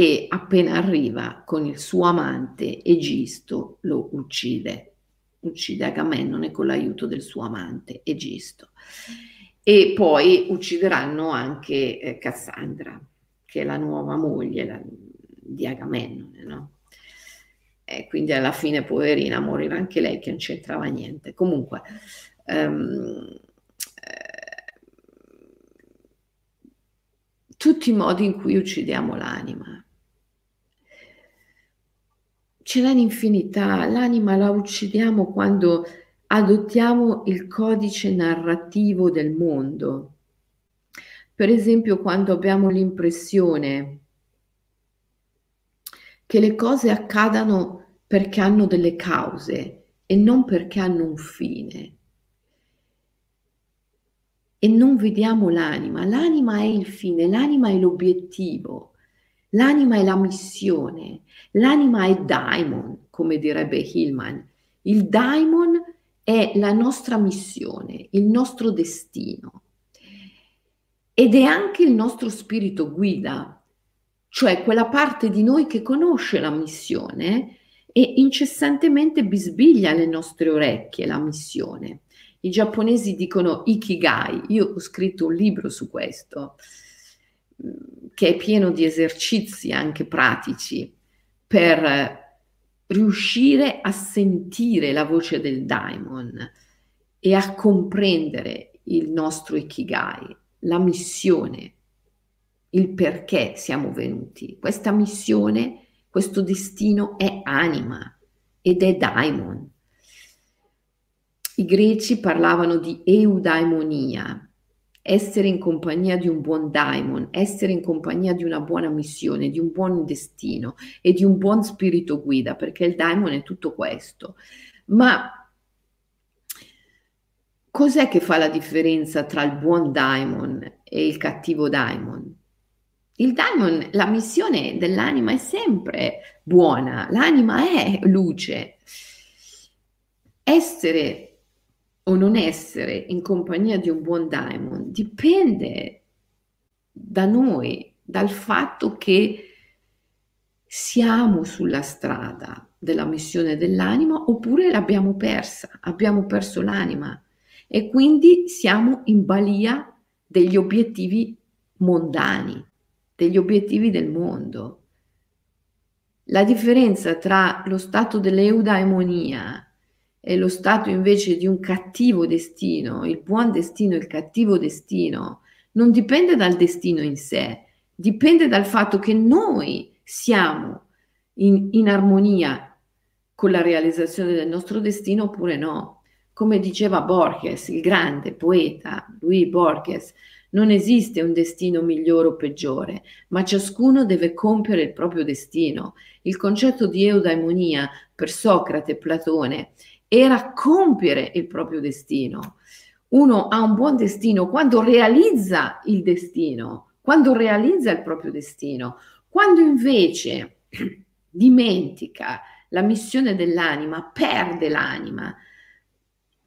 [SPEAKER 1] E appena arriva con il suo amante Egisto lo uccide, uccide Agamennone con l'aiuto del suo amante Egisto. E poi uccideranno anche eh, Cassandra, che è la nuova moglie la, di Agamennone, no? e quindi alla fine poverina morirà anche lei che non c'entrava niente. Comunque, um, eh, tutti i modi in cui uccidiamo l'anima. Ce n'è un'infinità, l'anima la uccidiamo quando adottiamo il codice narrativo del mondo. Per esempio, quando abbiamo l'impressione che le cose accadano perché hanno delle cause e non perché hanno un fine. E non vediamo l'anima, l'anima è il fine, l'anima è l'obiettivo, l'anima è la missione, l'anima è daimon, come direbbe Hillman. Il daimon è la nostra missione, il nostro destino ed è anche il nostro spirito guida, cioè quella parte di noi che conosce la missione e incessantemente bisbiglia alle nostre orecchie la missione. I giapponesi dicono ikigai, io ho scritto un libro su questo, che è pieno di esercizi anche pratici per riuscire a sentire la voce del daimon e a comprendere il nostro ikigai, la missione, il perché siamo venuti. Questa missione questo destino è anima ed è daimon.
[SPEAKER 2] i greci parlavano di eudaimonia, essere in compagnia di un buon daimon, essere in compagnia di una buona missione, di un buon destino e di un buon spirito guida, perché il daimon è tutto questo. Ma cos'è che fa la differenza tra il buon daimon e il cattivo daimon? Il daimon, la missione dell'anima è sempre buona, l'anima è luce. Essere o non essere in compagnia di un buon daimon dipende da noi, dal fatto che siamo sulla strada della missione dell'anima oppure l'abbiamo persa, abbiamo perso l'anima e quindi siamo in balia degli obiettivi mondani, degli obiettivi del mondo. La differenza tra lo stato dell'eudaimonia e lo stato invece di un cattivo destino, il buon destino il cattivo destino, non dipende dal destino in sé, dipende dal fatto che noi siamo in, in armonia con la realizzazione del nostro destino oppure no. Come diceva Borges, il grande poeta Louis Borges, non esiste un destino migliore o peggiore, ma ciascuno deve compiere il proprio destino. Il concetto di eudaimonia per Socrate e Platone era compiere il proprio destino. Uno ha un buon destino quando realizza il destino, quando realizza il proprio destino. Quando invece *clears throat* dimentica la missione dell'anima, perde l'anima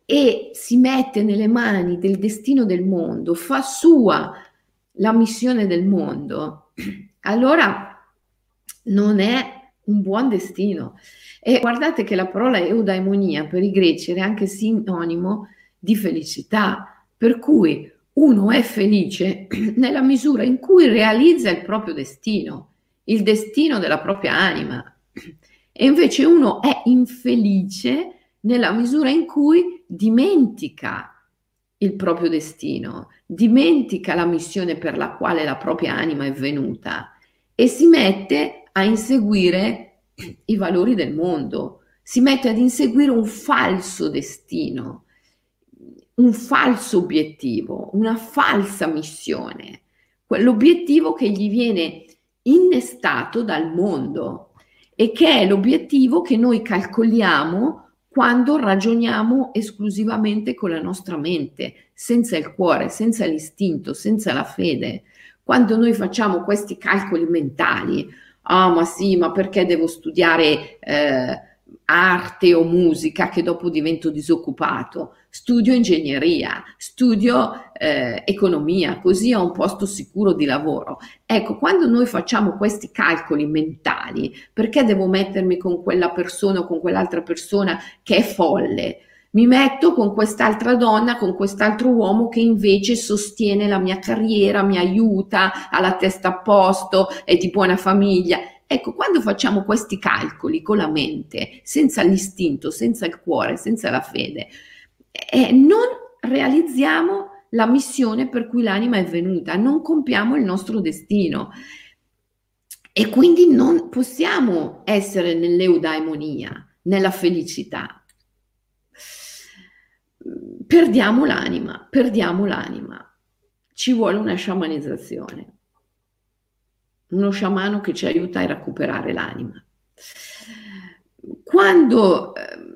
[SPEAKER 2] e si mette nelle mani del destino del mondo, fa sua la missione del mondo, *clears throat* allora non è un buon destino. E guardate che la parola eudaimonia per i greci era anche sinonimo di felicità, per cui uno è felice *clears throat* nella misura in cui realizza il proprio destino, il destino della propria anima. *clears throat* E invece uno è infelice nella misura in cui dimentica il proprio destino, dimentica la missione per la quale la propria anima è venuta e si mette a inseguire i valori del mondo, si mette ad inseguire un falso destino, un falso obiettivo, una falsa missione, quell'obiettivo che gli viene innestato dal mondo e che è l'obiettivo che noi calcoliamo quando ragioniamo esclusivamente con la nostra mente, senza il cuore, senza l'istinto, senza la fede. Quando noi facciamo questi calcoli mentali, ah ma sì, ma perché devo studiare eh, arte o musica che dopo divento disoccupato? Studio ingegneria, studio eh, economia, così ho un posto sicuro di lavoro. Ecco, quando noi facciamo questi calcoli mentali, perché devo mettermi con quella persona o con quell'altra persona che è folle? Mi metto con quest'altra donna, con quest'altro uomo che invece sostiene la mia carriera, mi aiuta, ha la testa a posto, è di buona famiglia. Ecco, quando facciamo questi calcoli con la mente, senza l'istinto, senza il cuore, senza la fede, eh, non realizziamo la missione per cui l'anima è venuta, non compiamo il nostro destino e quindi non possiamo essere nell'eudaimonia, nella felicità perdiamo l'anima, perdiamo l'anima. Ci vuole una sciamanizzazione, uno sciamano che ci aiuta a recuperare l'anima. Quando, ehm,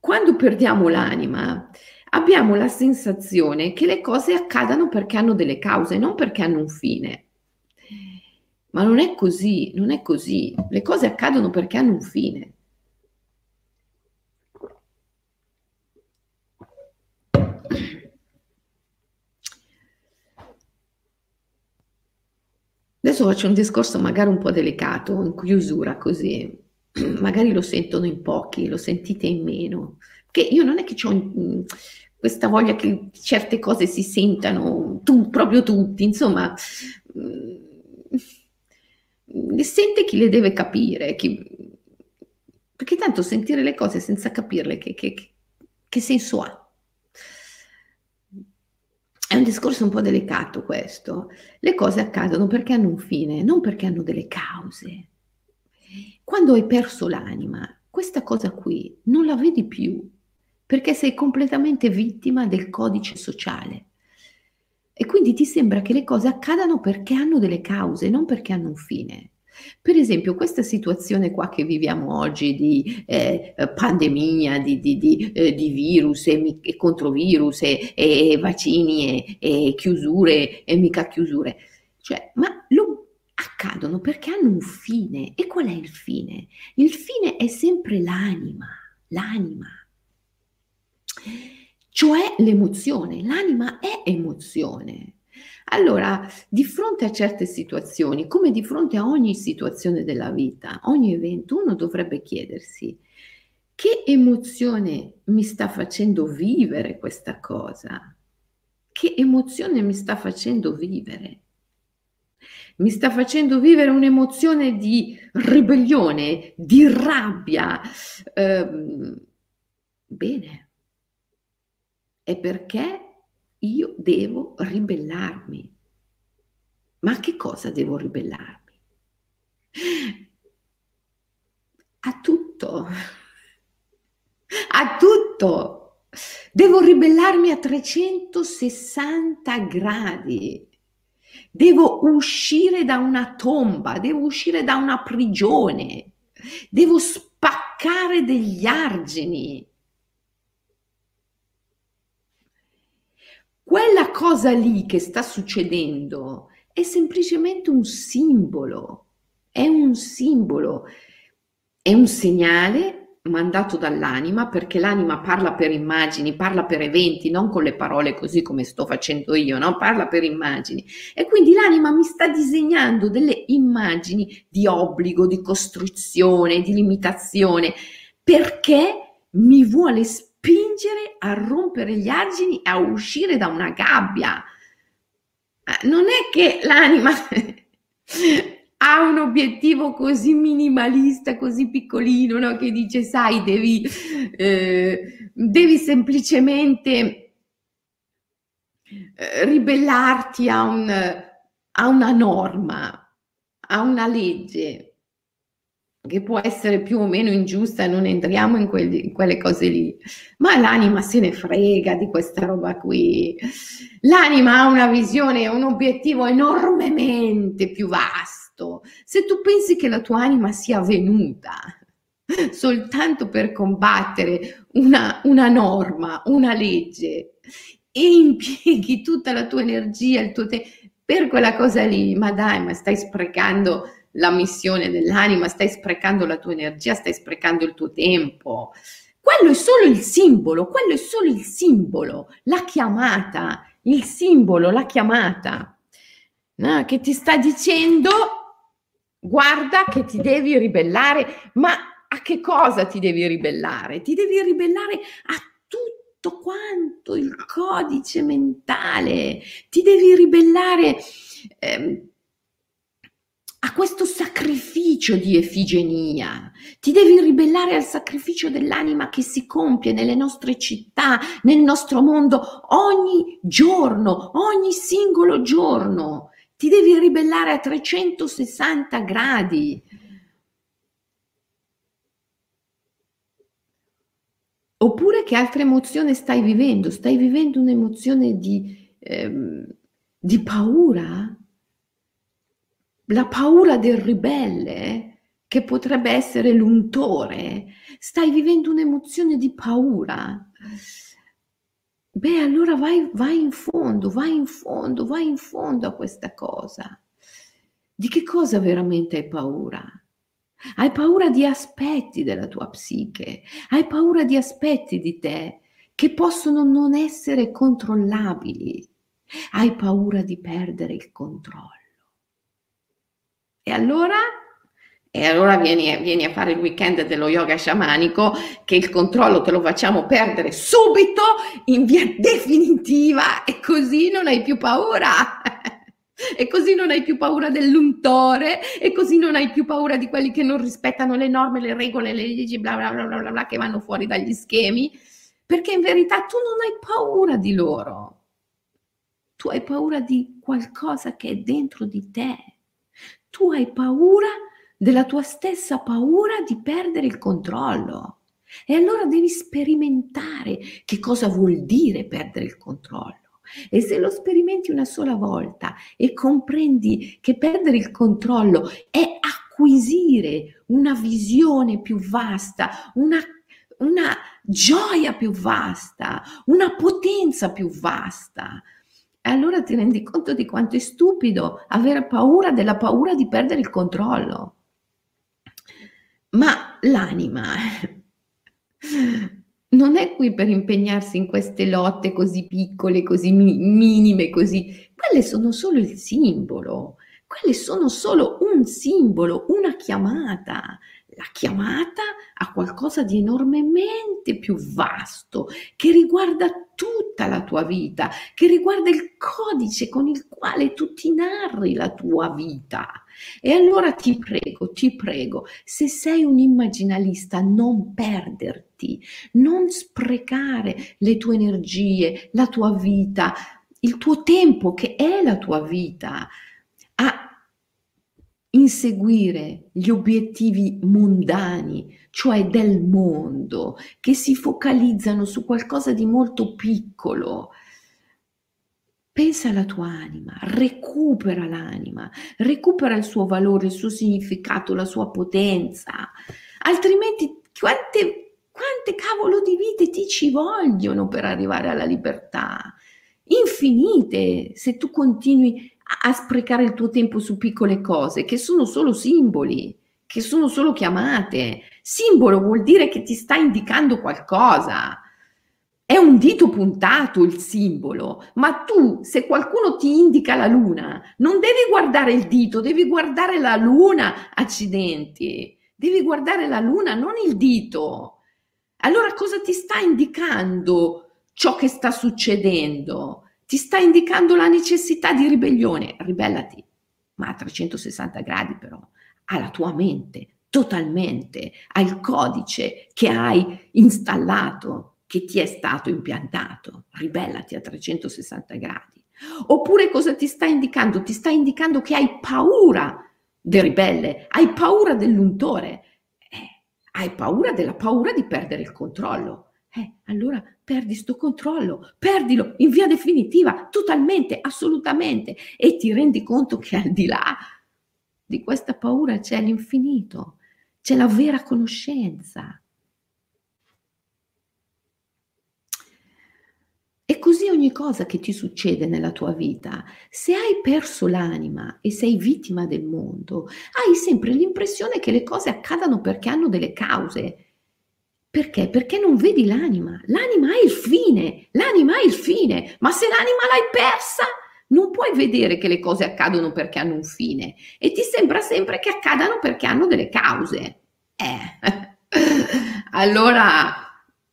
[SPEAKER 2] quando perdiamo l'anima, abbiamo la sensazione che le cose accadano perché hanno delle cause, non perché hanno un fine. Ma non è così, non è così. Le cose accadono perché hanno un fine. Adesso faccio un discorso magari un po' delicato, in chiusura così, *clears throat* magari lo sentono in pochi, lo sentite in meno, che io non è che ho questa voglia che certe cose si sentano tu, proprio tutti, insomma, le mm, sente chi le deve capire, chi, perché tanto sentire le cose senza capirle, che, che, che senso ha? È un discorso un po' delicato questo. Le cose accadono perché hanno un fine, non perché hanno delle cause. Quando hai perso l'anima, questa cosa qui non la vedi più. perché sei completamente vittima del codice sociale. E quindi ti sembra che le cose accadano perché hanno delle cause, non perché hanno un fine. Per esempio, questa situazione qua che viviamo oggi di eh, pandemia, di, di, di, eh, di virus e, e controvirus e, e vaccini e, e, chiusure e mica chiusure, cioè, ma lo accadono perché hanno un fine. E qual è il fine? Il fine è sempre l'anima, l'anima. Cioè l'emozione, l'anima è emozione. Allora, di fronte a certe situazioni, come di fronte a ogni situazione della vita, ogni evento, uno dovrebbe chiedersi che emozione mi sta facendo vivere questa cosa? Che emozione mi sta facendo vivere? Mi sta facendo vivere un'emozione di ribellione, di rabbia. Eh, bene. È perché io devo ribellarmi. Ma a che cosa devo ribellarmi? A tutto. A tutto. Devo ribellarmi a 360 gradi. Devo uscire da una tomba, devo uscire da una prigione, devo spaccare degli argini Quella cosa lì che sta succedendo è semplicemente un simbolo, è un simbolo, è un segnale mandato dall'anima perché l'anima parla per immagini, parla per eventi, non con le parole così come sto facendo io, no? Parla per immagini. E quindi l'anima mi sta disegnando delle immagini di obbligo, di costruzione, di limitazione, perché mi vuole spiegare spingere a rompere gli argini a uscire da una gabbia. Non è che l'anima *laughs* ha un obiettivo così minimalista, così piccolino, no? che dice, sai, devi, eh, devi semplicemente eh, ribellarti a, un, a una norma, a una legge che può essere più o meno ingiusta, non entriamo in, quelli, in, quelle cose lì, ma l'anima se ne frega di questa roba qui. L'anima ha una visione, un obiettivo enormemente più vasto. Se tu pensi che la tua anima sia venuta soltanto per combattere una, una norma, una legge, e impieghi tutta la tua energia, il tuo tempo per quella cosa lì, ma dai, ma stai sprecando la missione dell'anima, stai sprecando la tua energia, stai sprecando il tuo tempo. Quello è solo il simbolo, quello è solo il simbolo, la chiamata, il simbolo, la chiamata, no? che ti sta dicendo guarda che ti devi ribellare, ma a che cosa ti devi ribellare? Ti devi ribellare a tutto quanto il codice mentale, ti devi ribellare. Eh, a questo sacrificio di Efigenia. Ti devi ribellare al sacrificio dell'anima che si compie nelle nostre città, nel nostro mondo, ogni giorno, ogni singolo giorno. Ti devi ribellare a 360 gradi. Oppure che altra emozione stai vivendo? Stai vivendo un'emozione di, ehm, di paura? La paura del ribelle, che potrebbe essere l'untore, stai vivendo un'emozione di paura. Beh, allora vai, vai in fondo, vai in fondo, vai in fondo a questa cosa. Di che cosa veramente hai paura? Hai paura di aspetti della tua psiche, hai paura di aspetti di te che possono non essere controllabili, hai paura di perdere il controllo. E allora? E allora vieni, vieni, a fare il weekend dello yoga sciamanico che il controllo te lo facciamo perdere subito in via definitiva e così non hai più paura. *laughs* E così non hai più paura dell'untore, e così non hai più paura di quelli che non rispettano le norme, le regole, le leggi, bla bla bla bla bla, bla che vanno fuori dagli schemi, perché in verità tu non hai paura di loro. Tu hai paura di qualcosa che è dentro di te tu hai paura della tua stessa paura di perdere il controllo. E allora devi sperimentare che cosa vuol dire perdere il controllo. E se lo sperimenti una sola volta e comprendi che perdere il controllo è acquisire una visione più vasta, una, una gioia più vasta, una potenza più vasta, allora ti rendi conto di quanto è stupido avere paura della paura di perdere il controllo. Ma l'anima *laughs* non è qui per impegnarsi in queste lotte così piccole, così mi- minime, così. Quelle sono solo il simbolo, quelle sono solo un simbolo, una chiamata. La chiamata a qualcosa di enormemente più vasto, che riguarda tutta la tua vita, che riguarda il codice con il quale tu ti narri la tua vita. E allora ti prego, ti prego, se sei un immaginalista, non perderti, non sprecare le tue energie, la tua vita, il tuo tempo che è la tua vita a inseguire gli obiettivi mondani, cioè del mondo, che si focalizzano su qualcosa di molto piccolo, Pensa alla tua anima, recupera l'anima, recupera il suo valore, il suo significato, la sua potenza. Altrimenti quante, quante cavolo di vite ti ci vogliono per arrivare alla libertà? Infinite, se tu continui a, sprecare il tuo tempo su piccole cose che sono solo simboli, che sono solo chiamate. Simbolo vuol dire che ti sta indicando qualcosa è un dito puntato il simbolo, ma tu se qualcuno ti indica la luna, non devi guardare il dito, devi guardare la luna, accidenti. Devi guardare la luna, non il dito. Allora cosa ti sta indicando ciò che sta succedendo? Ti sta indicando la necessità di ribellione. Ribellati, ma a 360 gradi però, alla tua mente, totalmente, al codice che hai installato che ti è stato impiantato, ribellati a 360 gradi. Oppure cosa ti sta indicando? Ti sta indicando che hai paura del ribelle, hai paura dell'untore, eh, hai paura della paura di perdere il controllo. Eh, allora perdi sto controllo, perdilo in via definitiva, totalmente, assolutamente, e ti rendi conto che al di là di questa paura c'è l'infinito, c'è la vera conoscenza, E così ogni cosa che ti succede nella tua vita, se hai perso l'anima e sei vittima del mondo, hai sempre l'impressione che le cose accadano perché hanno delle cause. Perché? Perché non vedi l'anima. L'anima è il fine, l'anima è il fine, ma se l'anima l'hai persa, non puoi vedere che le cose accadono perché hanno un fine e ti sembra sempre che accadano perché hanno delle cause. Eh, *laughs* allora *clears throat*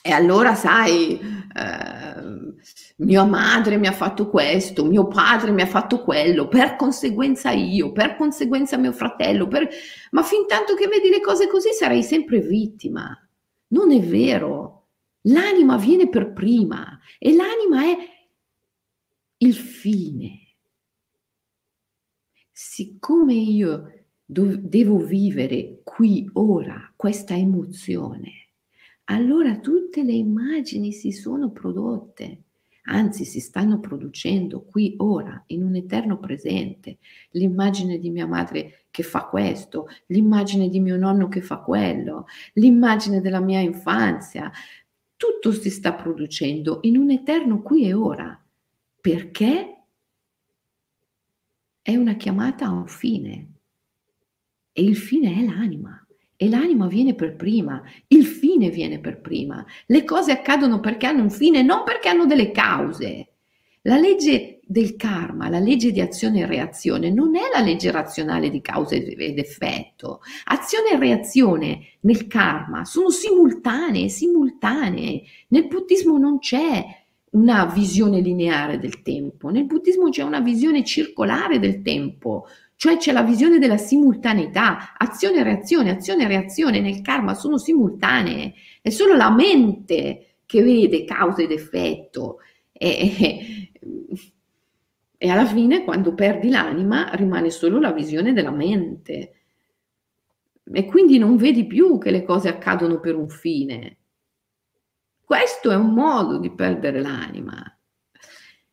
[SPEAKER 2] e allora, sai, eh, mia madre mi ha fatto questo, mio padre mi ha fatto quello, per conseguenza io, per conseguenza mio fratello, per... ma fin tanto che vedi le cose così sarai sempre vittima. Non è vero. L'anima viene per prima e l'anima è il fine. Siccome io do- devo vivere qui ora questa emozione, allora tutte le immagini si sono prodotte, anzi si stanno producendo qui ora, in un eterno presente. L'immagine di mia madre che fa questo, l'immagine di mio nonno che fa quello, l'immagine della mia infanzia. Tutto si sta producendo in un eterno qui e ora, perché è una chiamata a un fine e il fine è l'anima e l'anima viene per prima, il fine viene per prima. Le cose accadono perché hanno un fine, non perché hanno delle cause. La legge del karma, la legge di azione e reazione, non è la legge razionale di causa ed effetto. Azione e reazione nel karma sono simultanee, simultanee. Nel buddismo non c'è una visione lineare del tempo, nel buddismo c'è una visione circolare del tempo, cioè c'è la visione della simultaneità, azione e reazione, azione e reazione nel karma sono simultanee, è solo la mente che vede causa ed effetto e, e alla fine quando perdi l'anima rimane solo la visione della mente. e quindi non vedi più che le cose accadono per un fine. Questo è un modo di perdere l'anima.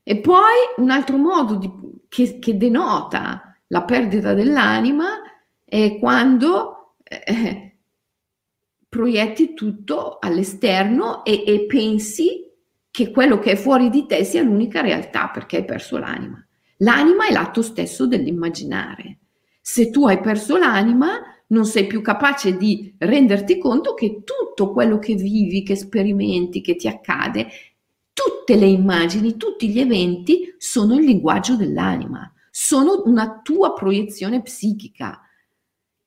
[SPEAKER 2] E poi un altro modo di, che, che, denota la perdita dell'anima è quando eh, proietti tutto all'esterno e, e pensi che quello che è fuori di te sia l'unica realtà perché hai perso l'anima. L'anima è l'atto stesso dell'immaginare. Se tu hai perso l'anima, non sei più capace di renderti conto che tutto quello che vivi, che sperimenti, che ti accade, tutte le immagini, tutti gli eventi sono il linguaggio dell'anima, sono una tua proiezione psichica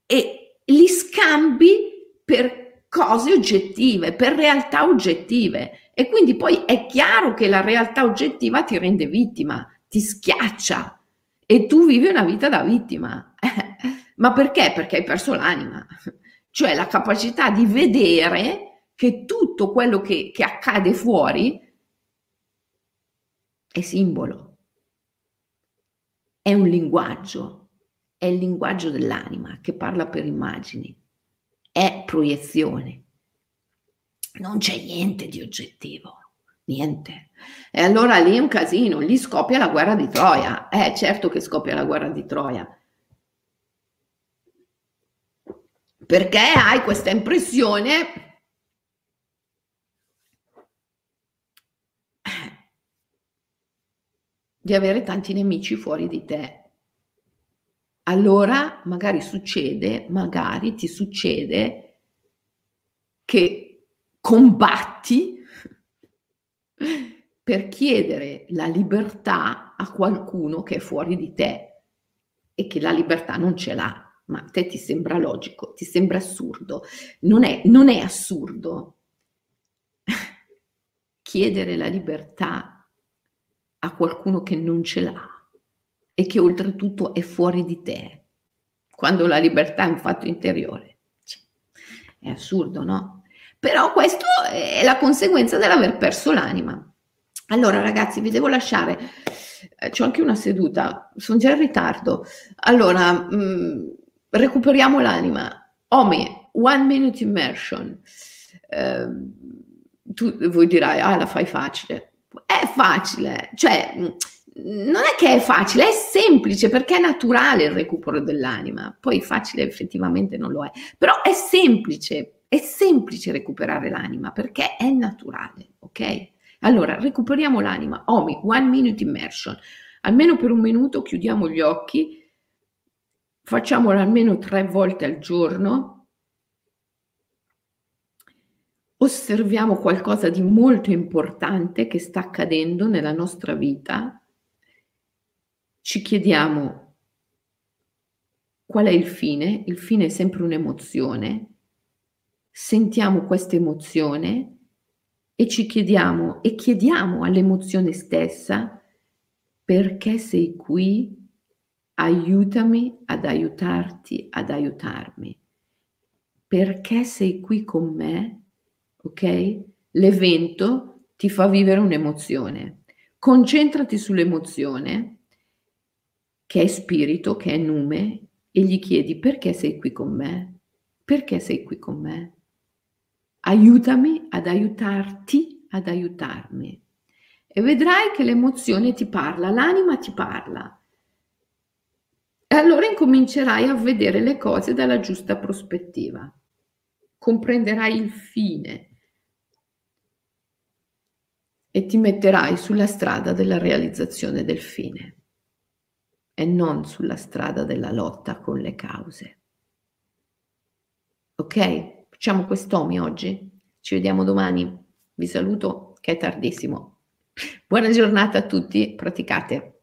[SPEAKER 2] e li scambi per cose oggettive, per realtà oggettive. E quindi poi è chiaro che la realtà oggettiva ti rende vittima, ti schiaccia e tu vivi una vita da vittima. *laughs* Ma perché? Perché hai perso l'anima, *laughs* cioè la capacità di vedere che tutto quello che, che accade fuori è simbolo, è un linguaggio, è il linguaggio dell'anima che parla per immagini, è proiezione. Non c'è niente di oggettivo, niente. E allora lì è un casino, lì scoppia la guerra di Troia. Eh, certo che scoppia la guerra di Troia perché hai questa impressione di avere tanti nemici fuori di te. Allora magari succede, magari ti succede che combatti per chiedere la libertà a qualcuno che è fuori di te e che la libertà non ce l'ha ma a te ti sembra logico, ti sembra assurdo. Non è, non è assurdo *laughs* chiedere la libertà a qualcuno che non ce l'ha e che oltretutto è fuori di te, quando la libertà è un fatto interiore. Cioè, è assurdo, no? Però questo è la conseguenza dell'aver perso l'anima. Allora ragazzi, vi devo lasciare. Eh, anche una seduta, sono già in ritardo. Allora, mh, mm, recuperiamo l'anima. Omi, one minute immersion. Eh, tu vuoi dire, ah, la fai facile. È facile, cioè non è che è facile, è semplice perché è naturale il recupero dell'anima. Poi facile effettivamente non lo è, però è semplice, è semplice recuperare l'anima perché è naturale, ok? Allora, recuperiamo l'anima. Omi, one minute immersion. Almeno per un minuto chiudiamo gli occhi facciamolo almeno tre volte al giorno, osserviamo qualcosa di molto importante che sta accadendo nella nostra vita, ci chiediamo qual è il fine, il fine è sempre un'emozione, sentiamo questa emozione e ci chiediamo e chiediamo all'emozione stessa perché sei qui? Aiutami ad aiutarti, ad aiutarmi. Perché sei qui con me, ok? L'evento ti fa vivere un'emozione. Concentrati sull'emozione, che è spirito, che è nume, e gli chiedi perché sei qui con me? Perché sei qui con me? Aiutami ad aiutarti, ad aiutarmi. E vedrai che l'emozione ti parla, l'anima ti parla e allora incomincerai a vedere le cose dalla giusta prospettiva. Comprenderai il fine e ti metterai sulla strada della realizzazione del fine e non sulla strada della lotta con le cause. Ok? Facciamo quest'omi oggi. Ci vediamo domani. Vi saluto che è tardissimo. Buona giornata a tutti, praticate.